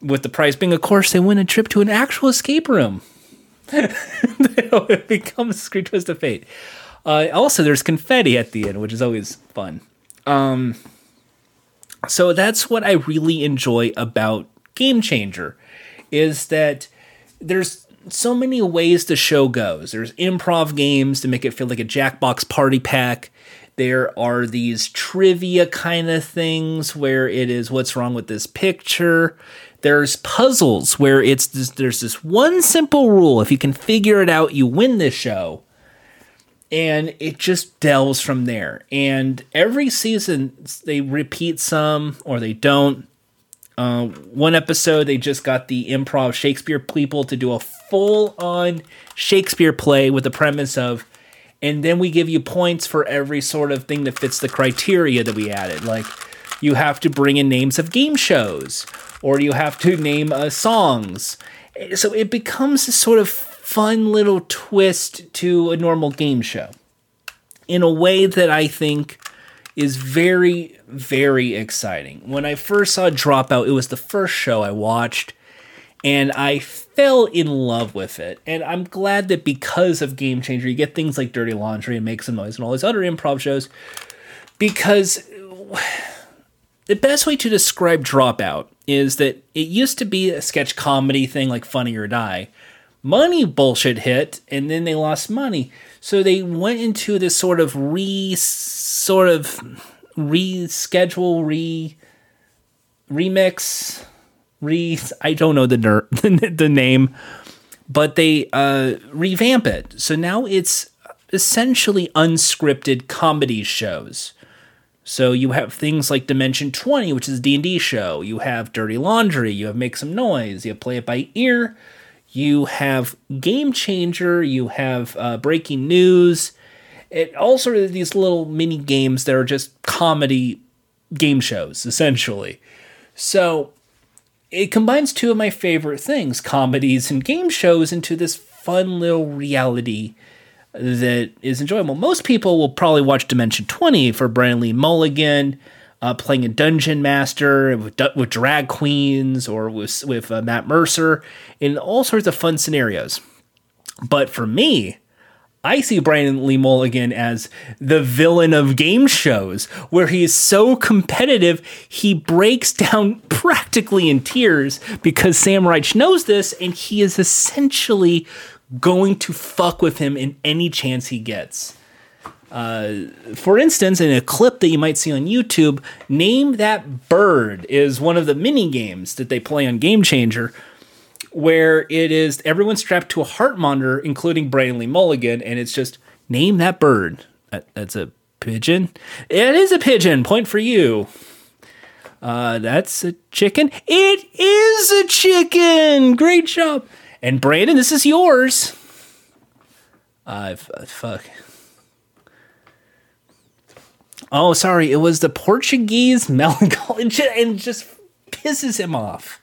with the prize being, of course, they win a trip to an actual escape room. *laughs* it becomes a screen twist of fate. Uh, also, there's confetti at the end, which is always fun. Um, so that's what I really enjoy about Game Changer, is that there's so many ways the show goes. There's improv games to make it feel like a Jackbox party pack. There are these trivia kind of things where it is what's wrong with this picture. There's puzzles where it's this, there's this one simple rule. If you can figure it out, you win this show. And it just delves from there. And every season they repeat some or they don't. Uh, one episode they just got the improv Shakespeare people to do a full on Shakespeare play with the premise of and then we give you points for every sort of thing that fits the criteria that we added. Like you have to bring in names of game shows, or you have to name uh, songs. So it becomes a sort of fun little twist to a normal game show in a way that I think is very, very exciting. When I first saw Dropout, it was the first show I watched, and I fell in love with it. And I'm glad that because of Game Changer, you get things like Dirty Laundry and Make Some Noise and all these other improv shows. Because the best way to describe Dropout is that it used to be a sketch comedy thing like Funny or Die. Money bullshit hit, and then they lost money. So they went into this sort of re sort of reschedule, re remix re I don't know the ner- *laughs* the name, but they uh, revamp it. So now it's essentially unscripted comedy shows. So you have things like Dimension 20, which is a D&D show. You have Dirty Laundry, you have Make Some Noise, you have Play It By Ear, you have Game Changer, you have uh, Breaking News. It all sort of these little mini games that are just comedy game shows, essentially. So it combines two of my favorite things, comedies and game shows, into this fun little reality that is enjoyable. Most people will probably watch Dimension 20 for Brennan Lee Mulligan uh, playing a dungeon master with, with drag queens or with, with uh, Matt Mercer in all sorts of fun scenarios. But for me, I see Brennan Lee Mulligan as the villain of game shows, where he is so competitive he breaks down *laughs* practically in tears because Sam Reich knows this, and he is essentially going to fuck with him in any chance he gets. Uh, for instance, in a clip that you might see on YouTube, Name That Bird is one of the mini games that they play on Game Changer where it is everyone strapped to a heart monitor, including Brennan Lee Mulligan, and it's just name that bird. That, that's a pigeon. It is a pigeon. Point for you. Uh, that's a chicken. It is a chicken. Great job. And Brennan, this is yours. I uh, fuck. Oh, sorry. It was the Portuguese *laughs* melancholy and just pisses him off.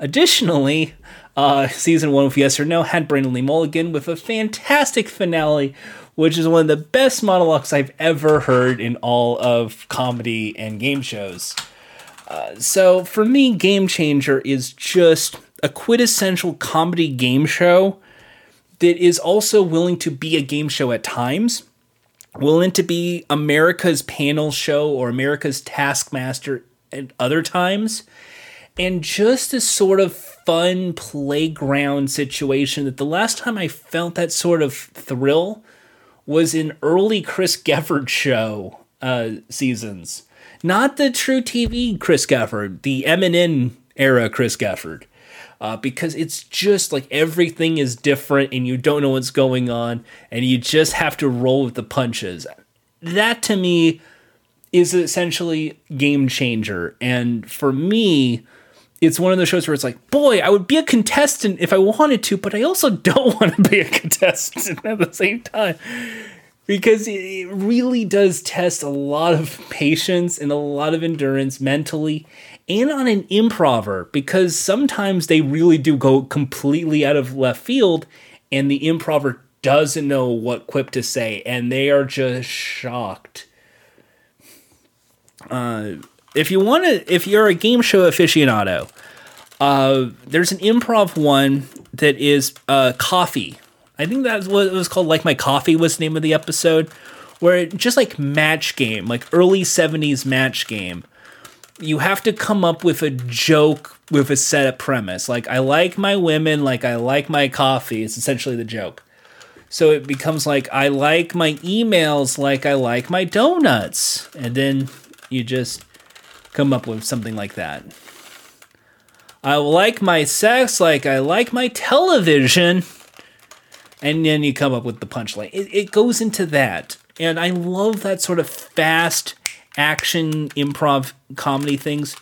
Additionally, uh, season one of Yes or No had Brennan Lee Mulligan with a fantastic finale, which is one of the best monologues I've ever heard in all of comedy and game shows. Uh, so for me, Game Changer is just a quintessential comedy game show that is also willing to be a game show at times, willing to be America's panel show or America's Taskmaster at other times, and just a sort of fun playground situation that the last time I felt that sort of thrill was in early Chris Gethard show uh, seasons. Not the truTV Chris Gethard, the MNN era Chris Gethard. Uh, because it's just like everything is different and you don't know what's going on and you just have to roll with the punches. That to me is essentially game changer. And for me, it's one of those shows where it's like, boy, I would be a contestant if I wanted to, but I also *laughs* don't want to be a contestant at the same time. Because it really does test a lot of *laughs* patience and a lot of endurance mentally and on an improver because sometimes they really do go completely out of left field and the improver doesn't know what quip to say and they are just shocked. Uh, if you want to, if you're a game show aficionado, uh, there's an improv one that is uh, coffee. I think that's what it was called. Like my coffee was the name of the episode, where it, just like match game, like early '70s match game. You have to come up with a joke with a setup premise. Like I like my women, like I like my coffee. It's essentially the joke. So it becomes like I like my emails, like I like my donuts, and then you just come up with something like that. I like my sex like I like my television. And then you come up with the punchline. It, it goes into that. And I love that sort of fast action improv comedy things.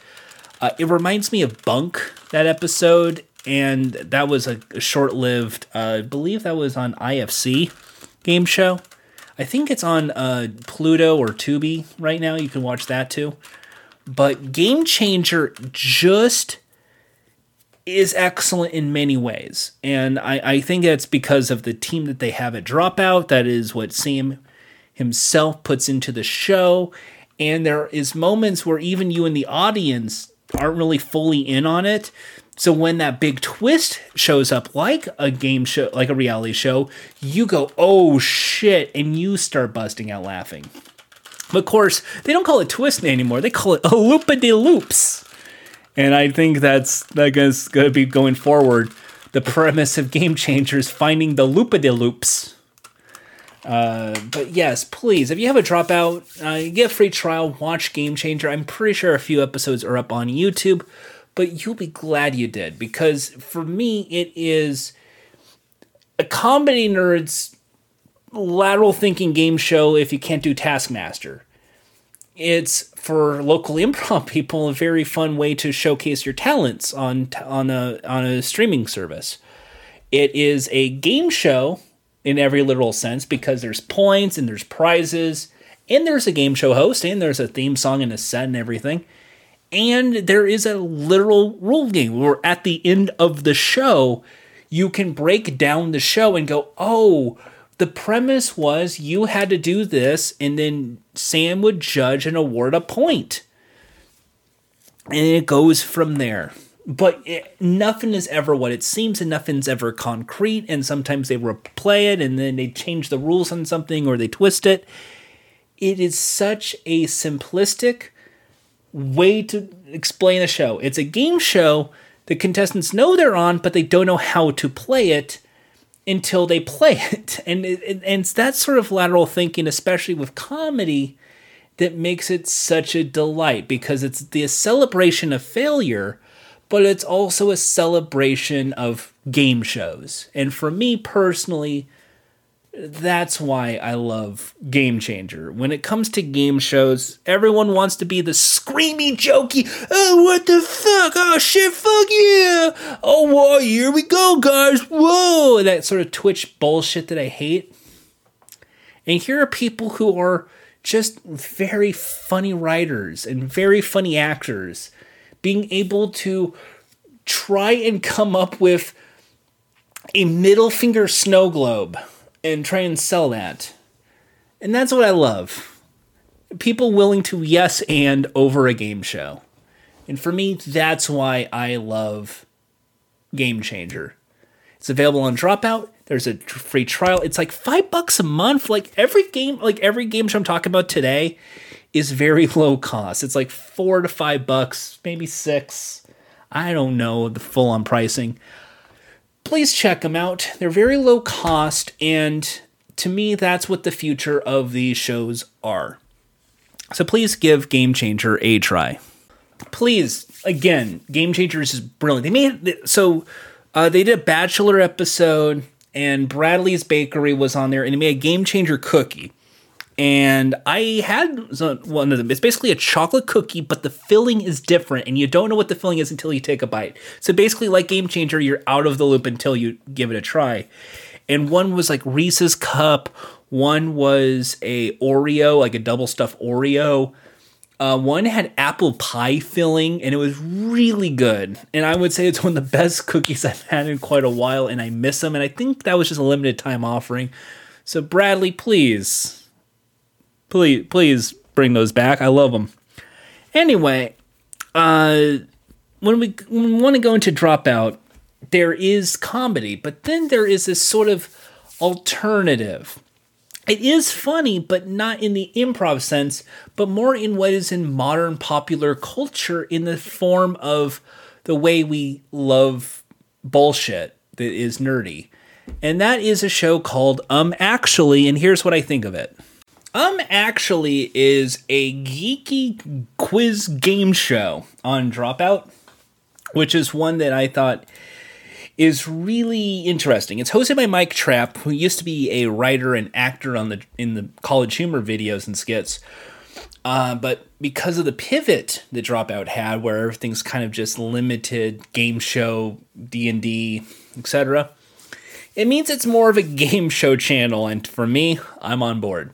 Uh, it reminds me of Bunk, that episode. And that was a, a short lived, uh, I believe that was on IFC game show. I think it's on uh, Pluto or Tubi right now. You can watch that too. But Game Changer just is excellent in many ways. And I, I think that's because of the team that they have at Dropout. That is what Sam himself puts into the show. And there is moments where even you in the audience aren't really fully in on it. So when that big twist shows up, like a game show, like a reality show, you go, oh shit, and you start busting out laughing. But of course, they don't call it twist anymore. They call it a loopa de loops. And I think that's that is going to be going forward. The premise of Game Changers finding the loopa de loops. Uh, but yes, please, if you have a dropout, uh, get a free trial, watch Game Changer. I'm pretty sure a few episodes are up on YouTube, but you'll be glad you did because for me, it is a comedy nerds lateral thinking game show if you can't do Taskmaster. It's for local *laughs* improv people a very fun way to showcase your talents on on a on a streaming service. It is a game show in every literal sense because there's points and there's prizes and there's a game show host and there's a theme song and a set and everything. And there is a literal rule game where at the end of the show, you can break down the show and go, oh, the premise was you had to do this, and then Sam would judge and award a point. And it goes from there. But it, nothing is ever what it seems, and nothing's ever concrete. And sometimes they replay it, and then they change the rules on something or they twist it. It is such a simplistic way to explain a show. It's a game show the contestants know they're on, but they don't know how to play it until they play it. *laughs* And, it, and it's that sort of lateral thinking, especially with comedy, that makes it such a delight because it's the celebration of failure, but it's also a celebration of game shows. And for me personally, That's why I love Game Changer. When it comes to game shows, everyone wants to be the screamy, jokey, oh, what the fuck? Oh, shit, fuck yeah. Oh, well, here we go, guys. Whoa. That sort of Twitch bullshit that I hate. And here are people who are just very funny writers and very funny actors being able to try and come up with a middle finger snow globe and try and sell that. And that's what I love. People willing to yes and over a game show. And for me, that's why I love Game Changer. It's available on Dropout. There's a free trial. It's like five bucks a month. Like every game, like every game show I'm talking about today is very *laughs* low cost. It's like four to five bucks, maybe six. I don't know the full on pricing please check them out. They're very low cost, and to me, that's what the future of these shows are. So please give Game Changer a try. Please, again, Game Changers is brilliant. They made so uh, they did a Bachelor episode, and Bradley's Bakery was on there, and they made a Game Changer cookie and I had one of them. It's basically a chocolate cookie, but the filling is different, and you don't know what the filling is until you take a bite. So basically, like Game Changer, you're out of the loop until you give it a try. And one was like Reese's cup. One was a Oreo, like a double stuffed Oreo. Uh, one had apple pie filling, and it was really good. And I would say it's one of the best *laughs* cookies I've had in quite a while, and I miss them. And I think that was just a limited time offering. So Bradley, please Please, please bring those back. I love them. Anyway, uh, when we, when we want to go into Dropout, there is comedy, but then there is this sort of alternative. It is funny, but not in the improv sense, but more in what is in modern popular culture in the form of the way we love bullshit that is nerdy. And that is a show called Um Actually, and here's what I think of it. Um actually is a geeky quiz game show on Dropout, which is one that I thought is really interesting. It's hosted by Mike Trapp, who used to be a writer and actor on the in the CollegeHumor videos and skits. Uh, but because of the pivot that Dropout had, where everything's kind of just limited game show, D and D, etc., it means it's more of a *laughs* game show channel. And for me, I'm on board.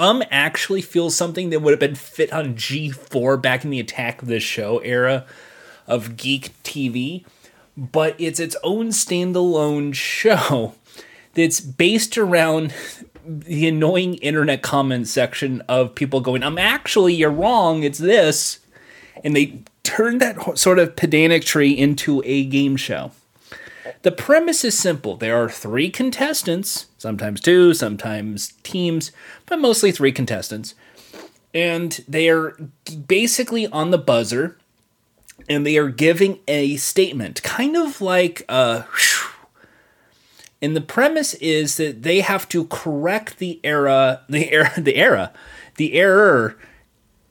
Um actually feels something that would have been fit on G4 back in the Attack of the Show era of geek TV, but it's its own standalone show that's based around *laughs* the annoying internet comment section of people going, "I'm actually you're wrong, it's this." And they turned that sort of pedantry into a game show. The premise is simple. There are three contestants, sometimes two, sometimes teams, but mostly three contestants. And they are basically on the buzzer and they are giving a statement, kind of like a. And the premise is that they have to correct the era, *laughs* the era, the era, the error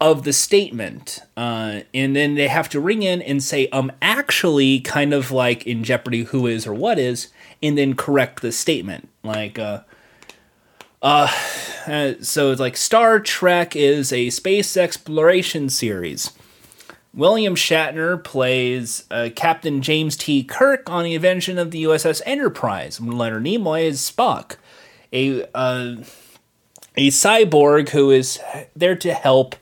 of the statement. Uh, and then they have to ring in and say, um, actually, kind of like in Jeopardy, who is or what is, and then correct the statement. Like, uh, uh, uh, so it's like Star Trek is a space exploration series. William Shatner plays uh, Captain James T. Kirk on the invention of the USS Enterprise. Leonard Nimoy is Spock, a uh, a cyborg who is there to help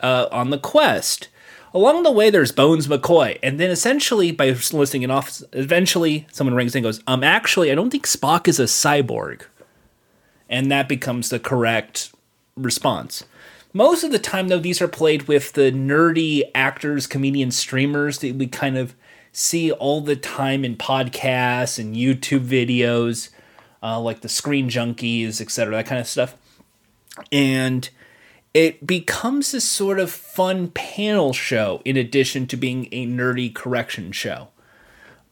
uh, on the quest. Along the way, there's Bones McCoy, and then essentially, by listing it off, eventually someone rings in and goes, "Um, actually, I don't think Spock is a cyborg," and that becomes the correct response. Most of the time, though, these are played with the nerdy actors, comedians, streamers that we kind of see all the time in podcasts and YouTube videos, uh, like the Screen Junkies, etc., that kind of stuff. And it becomes this sort of fun panel show in addition to being a nerdy correction show.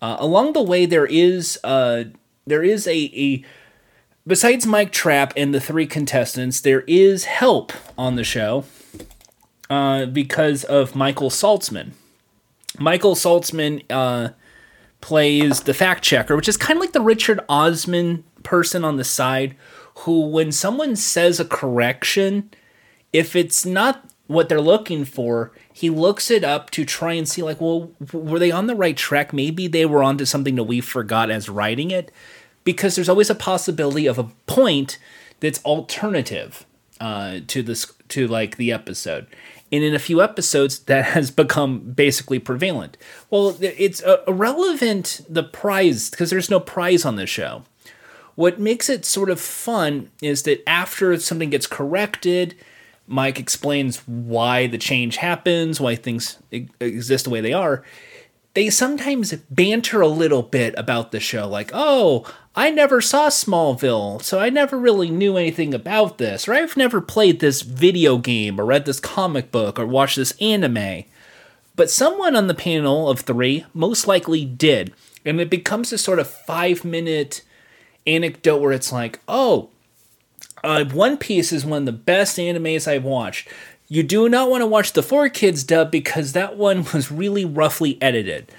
Uh, along the way, there is uh, there is a, a besides Mike Trapp and the three contestants, there is help on the show uh, because of Michael Saltzman. Michael Saltzman uh, plays the fact checker, which is kind of like the Richard Osman person on the side who, when someone says a correction, if it's not what they're looking for, he looks it up to try and see, like, well, were they on the right track? Maybe they were onto something that we forgot as writing it, because there's always a possibility of a point that's alternative uh, to this to like the episode. And in a few episodes, that has become basically prevalent. Well, it's irrelevant the prize because there's no prize on the show. What makes it sort of fun is that after something gets corrected, Mike explains why the change happens, why things exist the way they are. They sometimes banter a little bit about the show, like, oh, I never saw Smallville, so I never really knew anything about this, or I've never played this video game, or read this comic book, or watched this anime. But someone on the panel of three most likely did, and it becomes this sort of five minute anecdote where it's like, oh, uh, One Piece is one of the best animes I've watched. You do not want to watch the 4Kids dub because that one *laughs* was really roughly edited.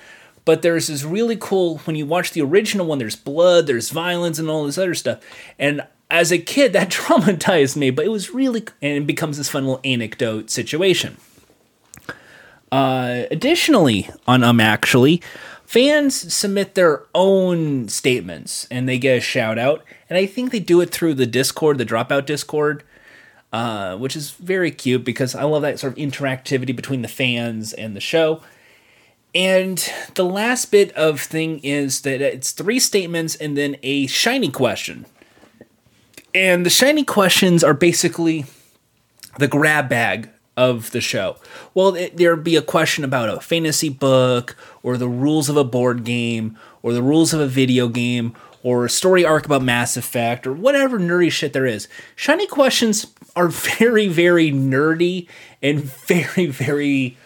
But there's this really cool when you watch the original one. There's blood, there's violence, and all this other stuff. And as a kid, that *laughs* traumatized me. But it was really, and it becomes this fun little anecdote situation. Uh, additionally, on um, actually, fans submit their own statements and they get a shout out. And I think they do it through the Discord, the Dropout Discord, uh, which is very cute because I love that sort of interactivity between the fans and the show. And the last bit of thing is that it's three statements and then a shiny question. And the shiny questions are basically the grab bag of the show. Well, it, there'd be a question about a fantasy book or the rules of a board game or the rules of a video game or a story arc about Mass Effect or whatever nerdy shit there is. Shiny questions are *laughs* very, very nerdy and very, very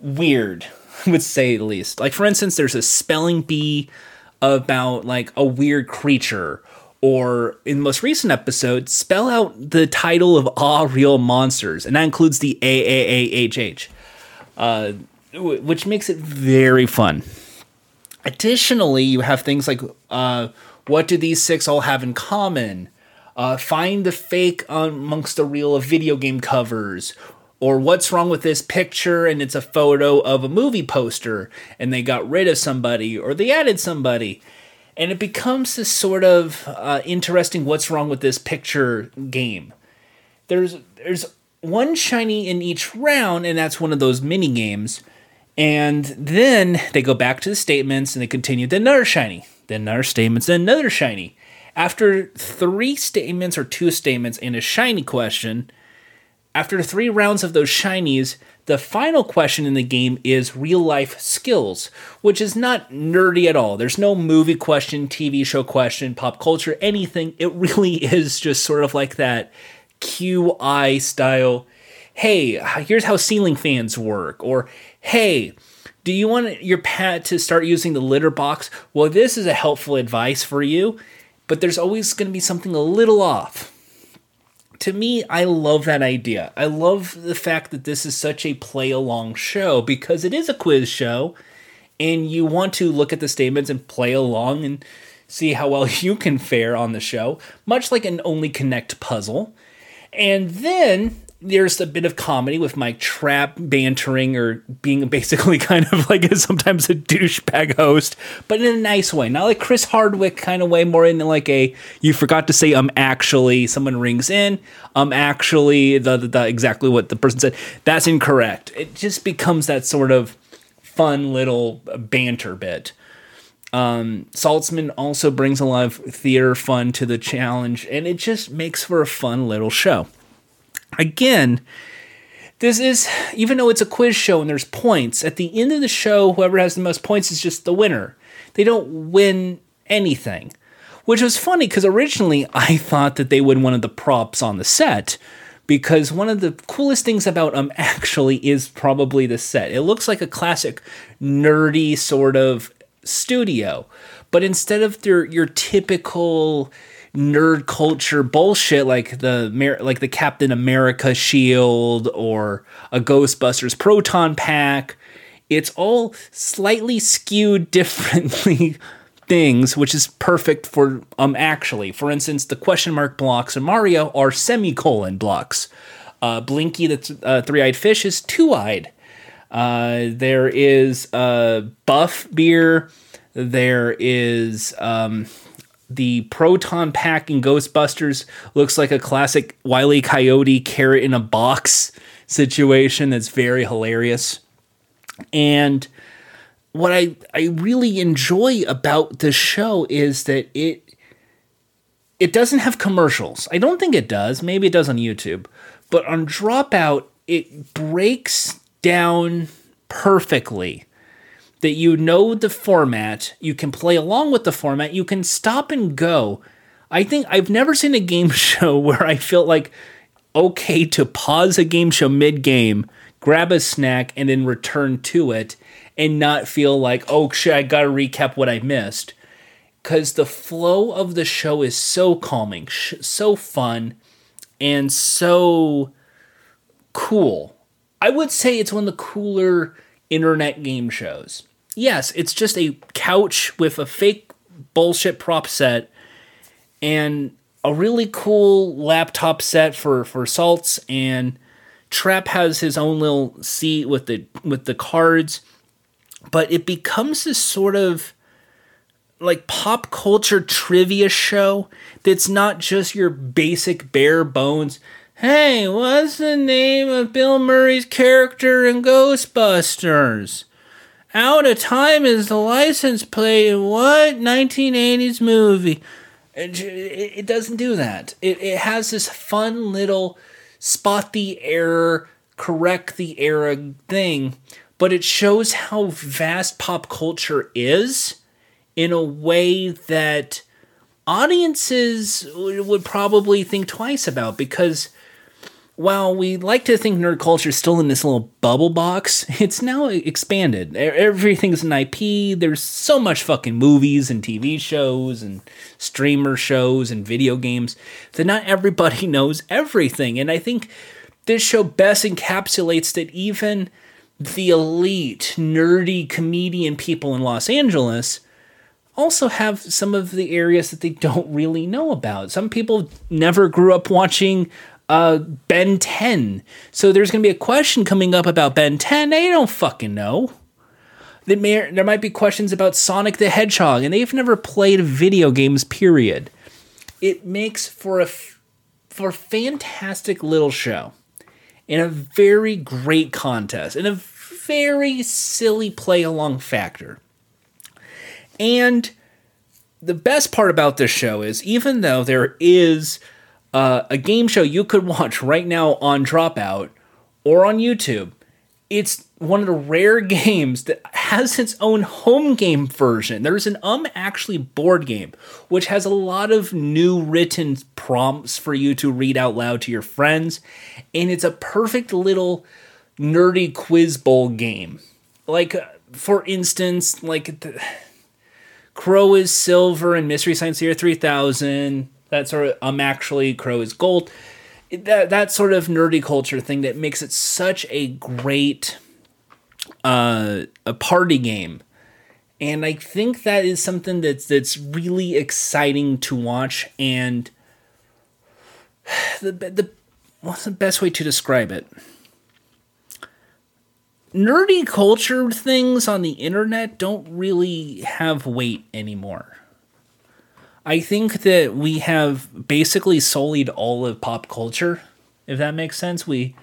weird I would say the least. Like for instance, there's a spelling bee about like a weird creature, or in the most recent episode, spell out the title of all real monsters, and that includes the A A A H H, uh, which makes it very fun. Additionally, you have things like uh, what do these six all have in common? Uh, find the fake amongst the real of video game covers or what's wrong with this picture and it's a photo of a movie poster and they got rid of somebody or they added somebody and it becomes this sort of uh, interesting what's wrong with this picture game. There's there's one shiny in each round and that's one of those mini games. And then they go back to the statements and they continue then another shiny then another statements then another shiny. After three statements or two statements and a shiny question after three rounds of those shinies, the final question in the game is real life skills, which is not nerdy at all. There's no movie question, TV show question, pop culture, anything. It *laughs* really is just sort of like that QI style. Hey, here's how ceiling fans work. Or, hey, do you want your pet to start using the litter box? Well, this is a helpful advice for you, but there's always going to be something a little off to me, I love that idea. I love the fact that this is such a play along show because it is a quiz show and you want to look at the statements and play along and see how well *laughs* you can fare on the show, much like an Only Connect puzzle. And then there's a bit of comedy with Mike Trapp bantering or being *laughs* basically kind of like a, sometimes a douchebag host, but in a nice way, not like Chris Hardwick kind of way, more in like a you forgot to say um actually someone rings in um actually the, the, the exactly what the person said that's incorrect. It just becomes that sort of fun little banter bit. Um, Saltzman also brings a lot of theater fun to the challenge, and it just makes for a fun little show. Again, this is even though it's a quiz show and there's points at the end of the show whoever has the most points is just the winner. They don't win anything which was funny because originally i thought that they would win one of the props on the set because one of the coolest things about um actually is probably the set. It looks like a classic nerdy sort of studio but instead of their your typical nerd culture bullshit like the like the Captain America shield or a Ghostbusters proton pack. It's all slightly skewed differently *laughs* things, which is perfect for um actually. For instance, the question mark blocks in Mario are semicolon blocks. Uh, Blinky, the uh, three-eyed fish, is two-eyed. Uh, there is uh, Buff Beer. There is um, the proton pack in Ghostbusters. Looks like a classic Wile E. Coyote carrot in a box situation. That's very hilarious. And what I I really enjoy about this show is that it it doesn't have commercials. I don't think it does. Maybe it does on YouTube. But on Dropout, it breaks down perfectly that you know the format, you can play along with the format, you can stop and go. I think I've never seen a game *laughs* show where I felt like okay to pause a game show mid game, grab a snack, and then return to it and not feel like, oh shit, I gotta recap what I missed. Because the flow of the show is so calming, sh- so fun, and so cool. I would say it's one of the cooler internet game shows. Yes, it's just a couch with a fake bullshit prop set and a really cool laptop set for for salts. And Trapp has his own little seat with the with the cards but it becomes this sort of like pop culture trivia show that's not just your basic bare bones. Hey what's the name of bill murray's character in ghostbusters out of time is the license plate. In what 1980s movie? It, it doesn't do that. It, it has this fun little spot the error correct the error thing but it shows how vast pop culture is in a way that audiences would probably think twice about because while we like to think nerd culture is still in this little bubble box, *laughs* it's now expanded. Everything's an IP. There's so much fucking movies and TV shows and streamer shows and video games that not everybody *laughs* knows everything. And I think this show best encapsulates that even the elite, nerdy comedian people in Los Angeles also have some of the areas that they don't really know about. Some people never grew up watching uh, Ben 10. So there's going to be a question coming up about Ben 10. They don't fucking know. They may, there might be questions about Sonic the Hedgehog, and they've never played video games, period. It makes for a, for a fantastic little show in a very great contest, in a very silly play along factor. And the best part about this show is even though there is uh, a game show you could watch right now on Dropout or on YouTube, it's one of the rare *laughs* games that has its own home game version. There's an um actually board game which has a lot of new written prompts for you to read out loud to your friends and it's a perfect little nerdy quiz bowl game. Like, for instance, like the, Crow is silver and Mystery Science Theater 3000. That sort of, I'm actually, Crow is gold. That, that sort of nerdy culture thing that makes it such a great uh, a party game. And I think that is something that's that's really exciting to watch. And the the what's the best way to describe it? nerdy culture things on the internet don't really have weight anymore. I think that we have basically sullied all of pop culture, if that makes sense. We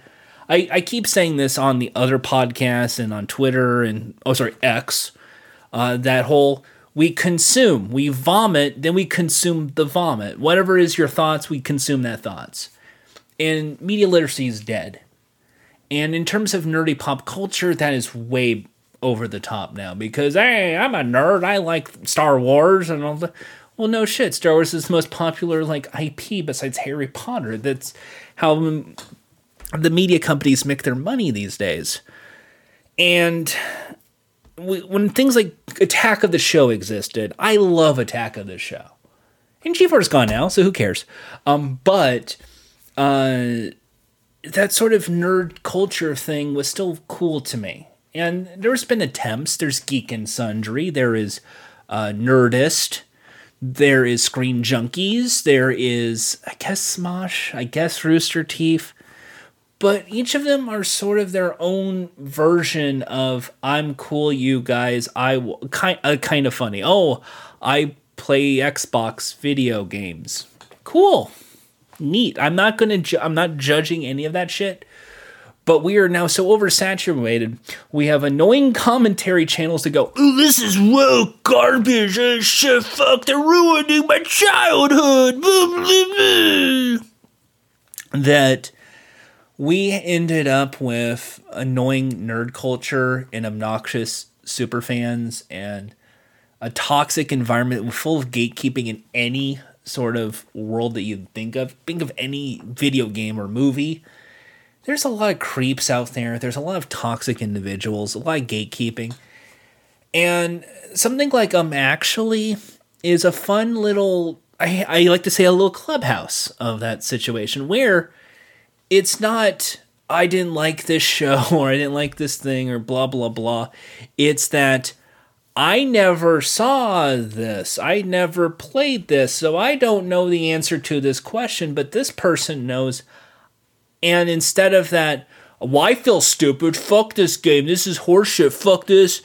I, I keep saying this on the other podcasts and on Twitter and oh sorry, X. Uh, that whole we consume, we vomit, then we consume the vomit. Whatever is your thoughts, we consume that thoughts. And media literacy is dead. And in terms of nerdy pop culture, that is way over the top now because hey, I'm a nerd. I like Star Wars and all the. Well, no shit. Star Wars is the most popular like IP besides Harry Potter. That's how the media companies make their money these days. And when things like Attack of the Show existed, I love Attack of the Show. And G4's gone now, so who cares? Um, but uh, that sort of nerd culture thing was still cool to me. And there's been attempts. There's Geek and Sundry. There is uh, Nerdist. There is Screen Junkies. There is, I guess, Smosh. I guess Rooster Teeth. But each of them are sort of their own version of "I'm cool, you guys." I kind uh, kind of funny. Oh, I play Xbox video games. Cool, neat. I'm not gonna. Ju- I'm not judging any of that shit. But we are now so oversaturated. We have annoying commentary channels to go, oh, this is woke garbage. Uh, shit, fuck, they're ruining my childhood. *laughs* that we ended up with annoying nerd culture and obnoxious super fans and a toxic environment full of gatekeeping in any sort of world that you think of. Think of any video game or movie there's a lot of creeps out there. There's a lot of toxic individuals, a lot of gatekeeping. And something like um actually is a fun little I, I like to say a little clubhouse of that situation where it's not I didn't like this show *laughs* or I didn't like this thing or blah blah blah. It's that I never saw this. I never played this, so I don't know the answer to this question, but this person knows and instead of that, oh, why feel stupid? Fuck this game. This is horseshit. Fuck this.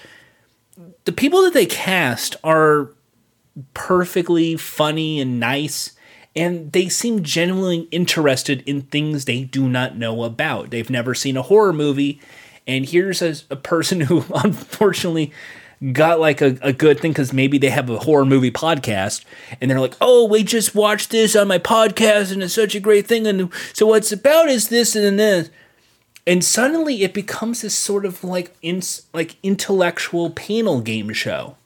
The people that they cast are perfectly funny and nice, and they seem genuinely interested in things they do not know about. They've never seen a horror movie, and here's a, a person *laughs* who unfortunately got like a, a good thing because maybe they have a horror movie podcast and they're like, oh, we just watched this on my podcast and it's such a great thing. And so what's about is this and this. And suddenly it becomes this sort of like in, like intellectual panel game show.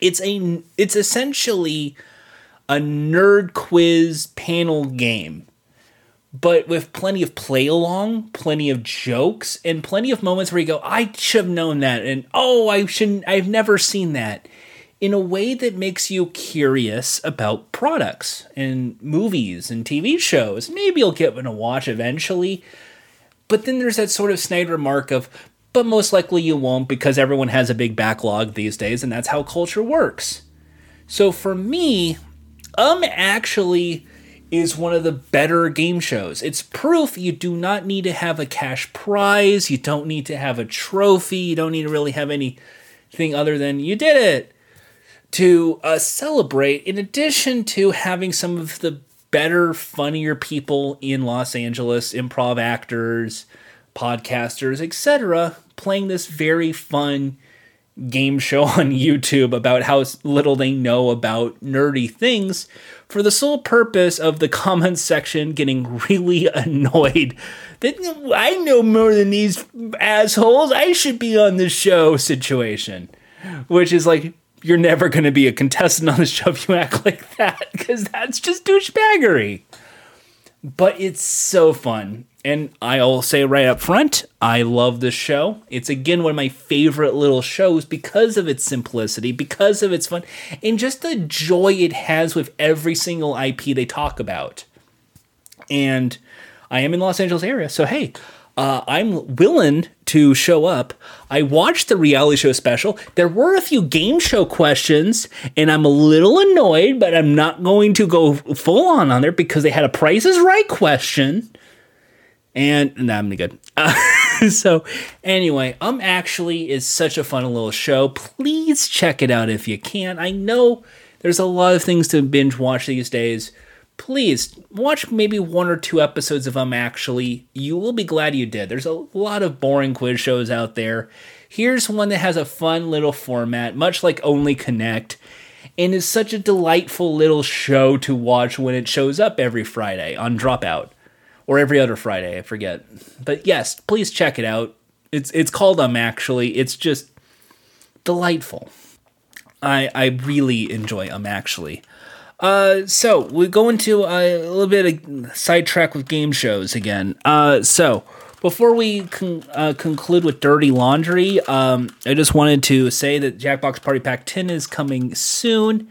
It's a it's essentially a nerd quiz panel game but with plenty of play along, plenty of jokes, and plenty of moments where you go, I should have known that, and oh, I shouldn't, I've never seen that, in a way that makes you curious about products and movies and TV shows. Maybe you'll get one to watch eventually, but then there's that sort of snide remark of, but most likely you won't because everyone has a big backlog these days, and that's how culture works. So for me, I'm actually is one of the better game shows. It's proof you do not need to have a cash prize, you don't need to have a trophy, you don't need to really have anything other than you did it to uh, celebrate, in addition to having some of the better, funnier people in Los Angeles, improv actors, podcasters, etc., playing this very fun game show *laughs* on YouTube about how little they know about nerdy things for the sole purpose of the comments section getting really *laughs* annoyed that I know more than these assholes. I should be on the show situation, which is like you're never going to be a contestant on the show if you act *laughs* like that because that's just douchebaggery. But it's so fun. And I'll say right up front, I love this show. It's again one of my favorite little shows because of its simplicity, because of its fun, and just the joy it has with every single IP they talk about. And I am in Los Angeles area, so hey, uh, I'm willing to show up. I watched the reality show special. There were a few game show questions, and I'm a little annoyed, but I'm not going to go full on on there because they had a Price is Right question and no, I'm good. Uh, *laughs* so, anyway, um, actually is such a fun little show. Please check it out if you can. I know there's a lot of things to binge watch these days. Please watch maybe one or two episodes of them Actually, you will be glad you did. There's a lot of boring quiz shows out there. Here's one that has a fun little format, much like Only Connect, and is such a delightful little show to watch when it shows up every Friday on Dropout or every other Friday. I forget. But yes, please check it out. It's it's called Um Actually. It's just delightful. I I really enjoy Um Actually. Uh, so we go into a little bit of sidetrack with game shows again. Uh, so before we con- uh, conclude with Dirty Laundry, um, I just wanted to say that Jackbox Party Pack 10 is coming soon.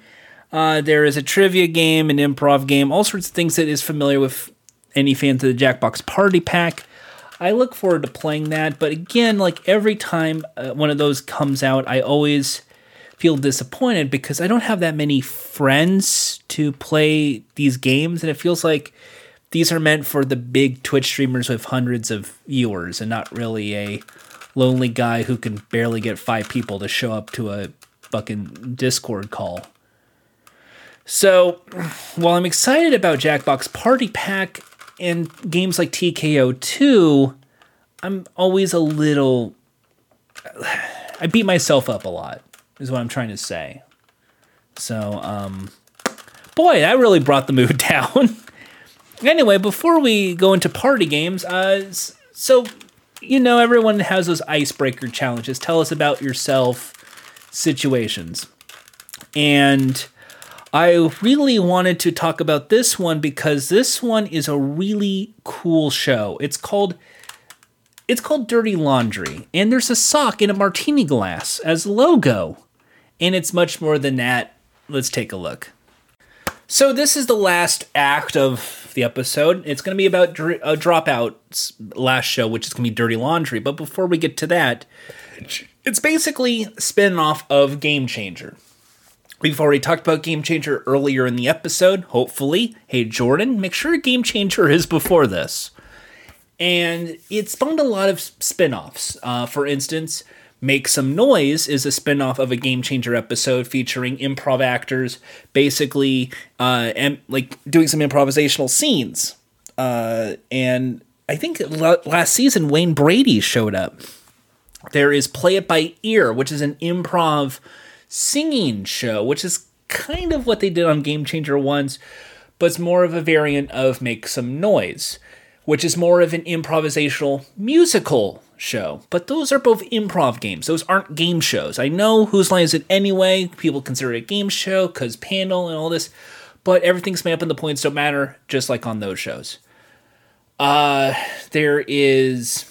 Uh, there is a trivia game, an improv game, all sorts of things that is familiar with any fans of the Jackbox Party Pack. I look forward to playing that, but again, like every time uh, one of those comes out, I always feel disappointed because I don't have that many friends to play these games, and it feels like these are meant for the big Twitch streamers with hundreds of viewers and not really a lonely guy who can barely get five people to show up to a fucking Discord call. So, while I'm excited about Jackbox Party Pack and games like Tee K.O. 2, I'm always a little. *sighs* I beat myself up a lot, is what I'm trying to say. So, um, boy, that really brought the mood *laughs* down. anyway, before we go into party games, uh, so you know, everyone has those icebreaker challenges. Tell us about yourself situations. And I really wanted to talk about this one because this one is a really cool show. It's called it's called Dirty Laundry, and there's a sock in a martini glass as logo. And it's much more than that. Let's take a look. So this is the last act of the episode. It's going to be about a dropout last show, which is going to be Dirty Laundry. But before we get to that, it's basically spin off of Game Changer. We've already talked about Game Changer earlier in the episode, hopefully. Hey, Jordan, make sure Game Changer is before this. And it spawned a lot of spin offs. Uh, for instance, Make Some Noise is a spin off of a Game Changer episode featuring improv actors basically uh, and, like doing some improvisational scenes. Uh, and I think last season, Wayne Brady showed up. There is Play It By Ear, which is an improv singing show, which is kind of what they did on Game Changer once, but it's more of a variant of Make Some Noise, which is more of an improvisational musical show. But those are both improv games. Those aren't game shows. I know Whose Line Is It Anyway? People consider it a game show because panel and all this, but everything's made up and the points don't matter, just like on those shows. Uh, there is.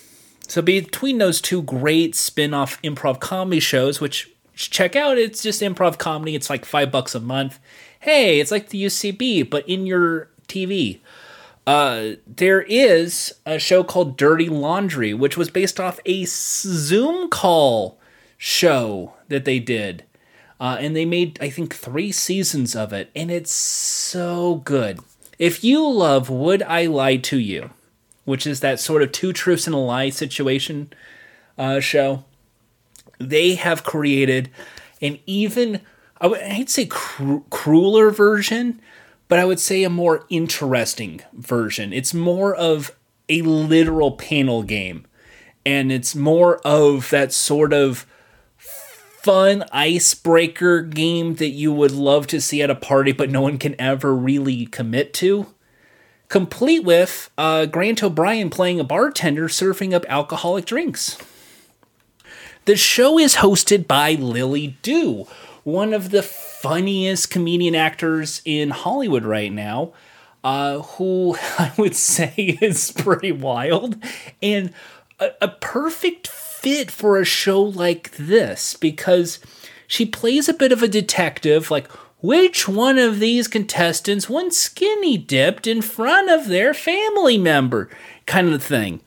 So between those two great spin-off improv comedy shows, which check out. It's just improv comedy. It's like five bucks a month. Hey, it's like the UCB, but in your TV. Uh, there is a show called Dirty Laundry, which was based off a Zoom call show that they did. Uh, and they made, I think, three seasons of it, and it's so good. If you love Would I Lie to You, which is that sort of two truths and a lie situation uh, show, they have created an even I would I'd say cru- crueler version, but I would say a more interesting version. It's more of a literal panel game, and it's more of that sort of fun icebreaker game that you would love to see at a party, but no one can ever really commit to. Complete with uh, Grant O'Brien playing a bartender serving up alcoholic drinks. The show is hosted by Lily Du, one of the funniest comedian actors in Hollywood right now, uh, who *laughs* I would say is pretty wild and a, a perfect fit for a show like this because she plays a bit of a detective, like which one of these contestants went skinny dipped in front of their family member kind of thing.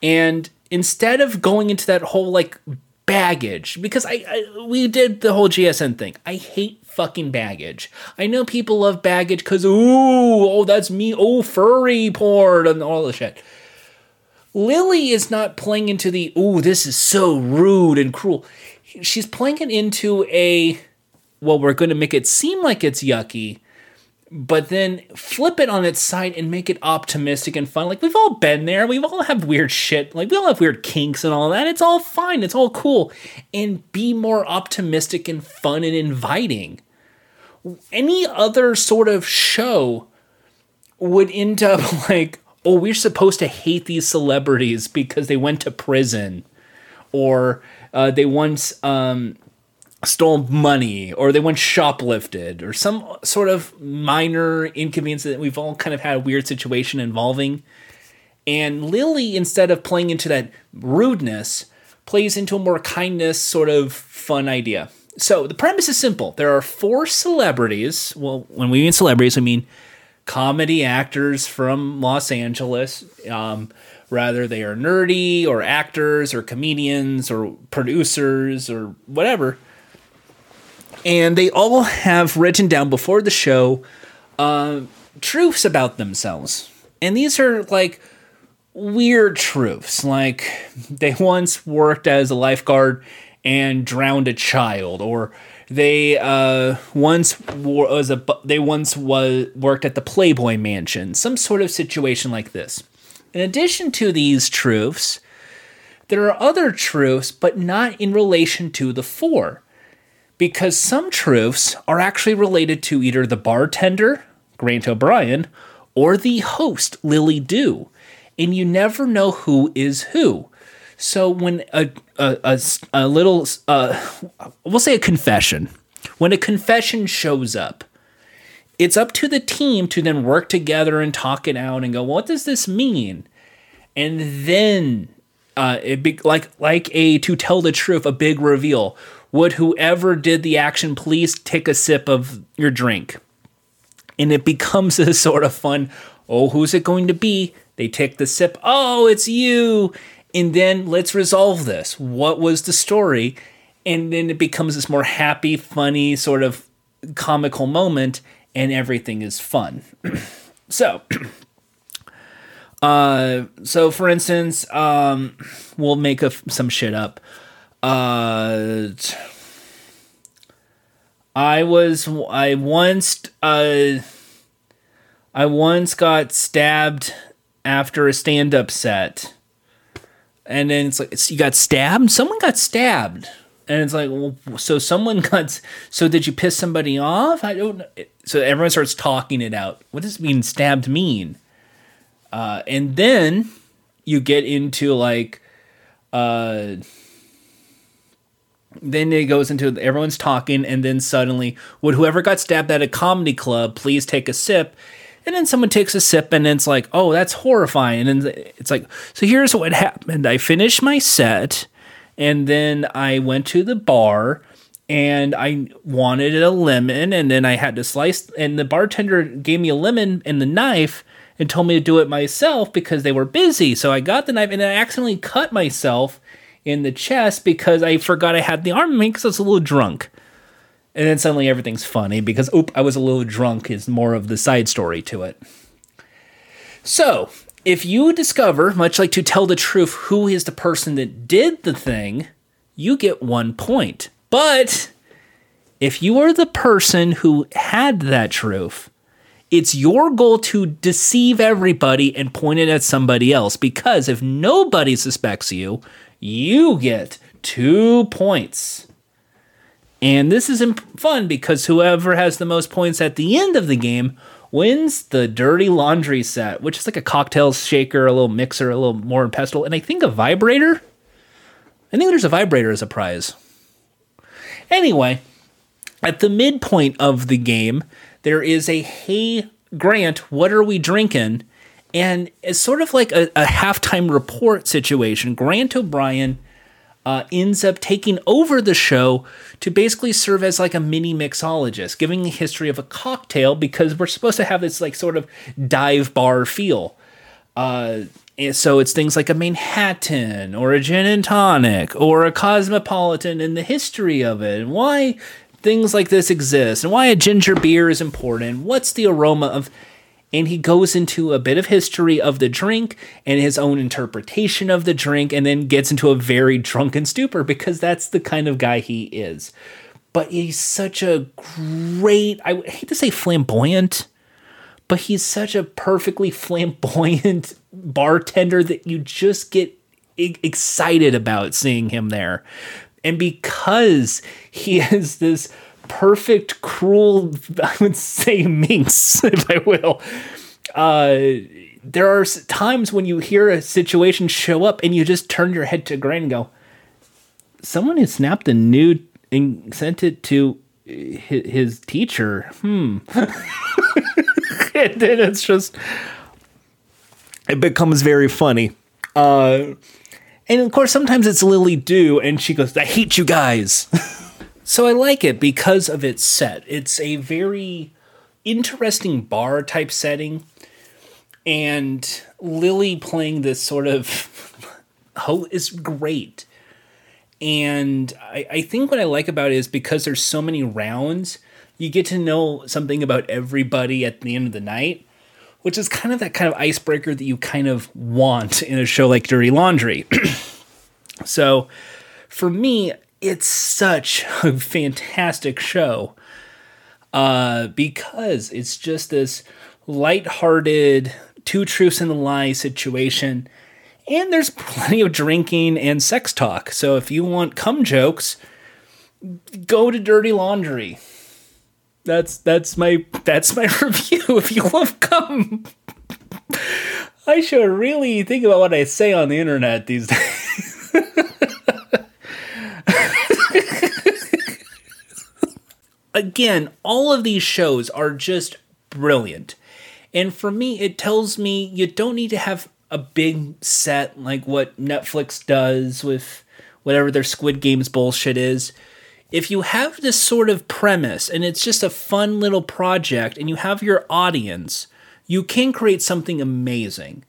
And instead of going into that whole like baggage because I, I, we did the whole GSN thing. I hate fucking baggage. I know people love baggage because ooh, oh that's me, oh furry porn and all the shit. Lily is not playing into the ooh this is so rude and cruel. She's playing it into a well we're going to make it seem like it's yucky but then flip it on its side and make it optimistic and fun. Like we've all been there. We've all have weird shit. Like we all have weird kinks and all that. It's all fine. It's all cool. And be more optimistic and fun and inviting. Any other sort of show would end up *laughs* like, oh, we're supposed to hate these celebrities because they went to prison or uh, they once um, stole money or they went shoplifted or some sort of minor inconvenience that we've all kind of had a weird situation involving. And Lily, instead of playing into that rudeness, plays into a more kindness sort of fun idea. So the premise is simple. There are four celebrities. Well, when we mean celebrities, I mean comedy actors from Los Angeles. Um, rather, they are nerdy or actors or comedians or producers or whatever and they all have written down before the show uh, truths about themselves. And these are like weird truths, like they *laughs* once worked as a lifeguard and drowned a child, or they uh, once was a they once was worked at the Playboy Mansion, some sort of situation like this. In addition to these truths, there are other truths, but not in relation to the four, because some truths are actually related to either the bartender, Grant O'Brien, or the host, Lily Du, and you never know who is who. So when a a, a, a little, uh, we'll say a confession, when a confession shows up, it's up to the team to then work together and talk it out and go, what does this mean? And then uh, it be like like a to tell the truth, a big reveal. Would whoever did the action please take a sip of your drink? And it becomes *laughs* a sort of fun. Oh, who's it going to be? They take the sip. Oh, it's you. And then let's resolve this. What was the story? And then it becomes this more happy, funny, sort of comical moment, and everything is fun. *clears throat* so, *clears throat* uh, so for instance, um, we'll make a, some shit up. Uh, I was I once uh I once got stabbed after a stand up set. And then it's like you got stabbed? Someone got stabbed. And it's like, well, so someone *laughs* got so did you piss somebody off? I don't know. So everyone starts talking it out. What does mean stabbed mean? Uh, and then you get into like uh then it goes into everyone's talking and then suddenly would whoever got stabbed at a comedy club please take a sip? And then someone takes a sip and it's like oh that's horrifying. And it's like so here's what happened. I finished my set and then i went to the bar and i wanted a lemon and then i had to slice and the bartender gave me a lemon and the knife and told me to do it myself because they were busy. So i got the knife and i accidentally cut myself in the chest because I forgot I had the armament because I was a little drunk. And then suddenly everything's funny because, oop, I was a little drunk is more of the side story to it. So, if you discover, much like to tell the truth, who is the person that did the thing, you get one point. But if you are the person who had that truth, it's your goal to deceive everybody and point it at somebody else because if nobody suspects you, you get two points. And this is fun because whoever has the most points at the end of the game wins the dirty laundry set, which is like a cocktail shaker, a little mixer, a little more pestle, and I think a vibrator. I think there's a vibrator as a prize. Anyway, at the midpoint of the game, there is a hey Grant, what are we drinking? And it's sort of like a, a halftime report situation. Grant O'Brien uh, ends up taking over the show to basically serve as like a mini mixologist, giving the history of a cocktail because we're supposed to have this like sort of dive bar feel. Uh, so it's things like a Manhattan or a gin and tonic or a cosmopolitan and the history of it and why things like this exist and why a ginger beer is important. What's the aroma of and he goes into a bit of history of the drink and his own interpretation of the drink and then gets into a very drunken stupor because that's the kind of guy he is. But he's such a great i hate to say flamboyant but he's such a perfectly *laughs* flamboyant bartender that you just get excited about seeing him there. And because he *laughs* is this perfect, cruel, *laughs* I would say minx, *laughs* if I will. Uh, there are times when you hear a situation show up and you just turn your head to Grant and go, someone has snapped a nude and sent it to his teacher. Hmm. *laughs* and then it's just, it becomes very funny. Uh, and of course, sometimes it's Lily Du, and she goes, I hate you guys. So I like it because of its set. It's a very interesting bar type setting. And Lily playing this sort of *laughs* ho is great. And I, I think what I like about it is because there's so many rounds, you get to know something about everybody at the end of the night, which is kind of that kind of icebreaker that you kind of want in a show like Dirty Laundry. *clears throat* so for me, it's such a fantastic show uh, because it's just this light-hearted, two truths and a lie situation and there's plenty of drinking and sex talk. So if you want cum jokes, go to Dirty Laundry. That's that's my that's my *laughs* review. If you love cum, I should really think about what I say on the internet these *laughs* days. Again, all of these shows are just brilliant. And for me, it tells me you don't need to have a big set like what Netflix does with whatever their Squid Games bullshit is. If you have this sort of premise and it's just a fun little project and you have your audience, you can create something amazing.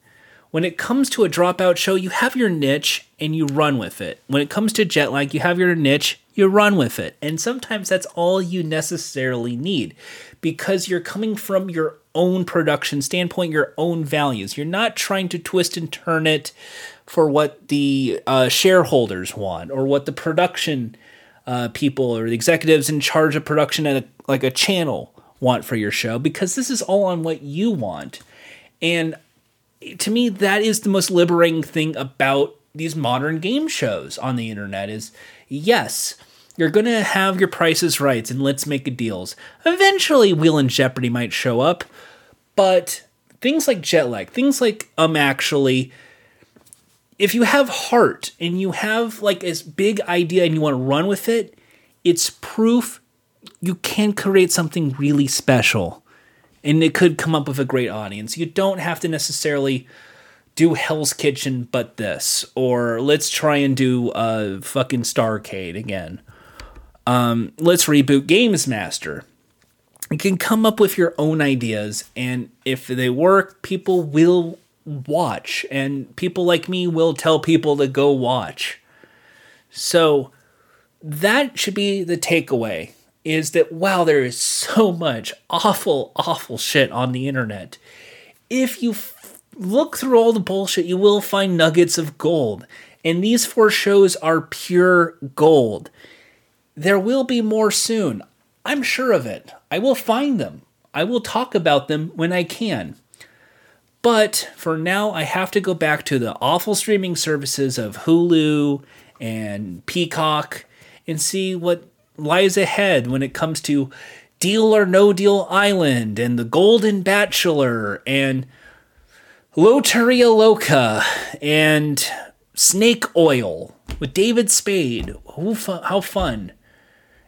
When it comes to a dropout show, you have your niche and you run with it. When it comes to jet lag, you have your niche, you run with it. And sometimes that's all you necessarily need because you're coming from your own production standpoint, your own values. You're not trying to twist and turn it for what the uh, shareholders want or what the production uh, people or the executives in charge of production at a, like a channel want for your show because this is all on what you want. And to me, that is the most liberating thing about these modern game shows on the internet is yes, you're going to have your prices right and let's make a deals. Eventually, Wheel and Jeopardy might show up, but things like jet lag, things like um actually, if you have heart and you have like this big idea and you want to run with it, it's proof you can create something really special. And it could come up with a great audience. You don't have to necessarily do Hell's Kitchen but this, or let's try and do a uh, fucking Starcade again um, let's reboot GamesMaster. You can come up with your own ideas, and if they work, people will watch, and people like me will tell people to go watch. So that should be the takeaway is that wow, there is so much awful, awful shit on the internet. If you f- look through all the bullshit, you will find nuggets of gold. And these four shows are pure gold. There will be more soon. I'm sure of it. I will find them. I will talk about them when I can. But for now, I have to go back to the awful streaming services of Hulu and Peacock and see what lies ahead when it comes to Deal or No Deal Island and The Golden Bachelor and Loteria Loca and Snake Oil with David Spade. How fun.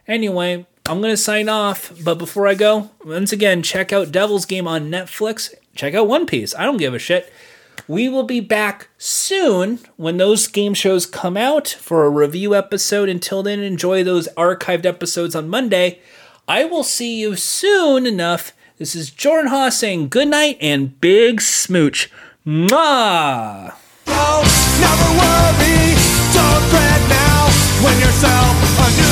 Anyway, I'm going to sign off, but before I go, once again, check out Devil's Game on Netflix. Check out One Piece. I don't give a shit. We will be back soon when those game shows come out for a review episode. Until then, enjoy those archived episodes on Monday. I will see you soon enough. This is Jordan Haas saying good night and big smooch. Mwah! Never worry, don't fret now when yourself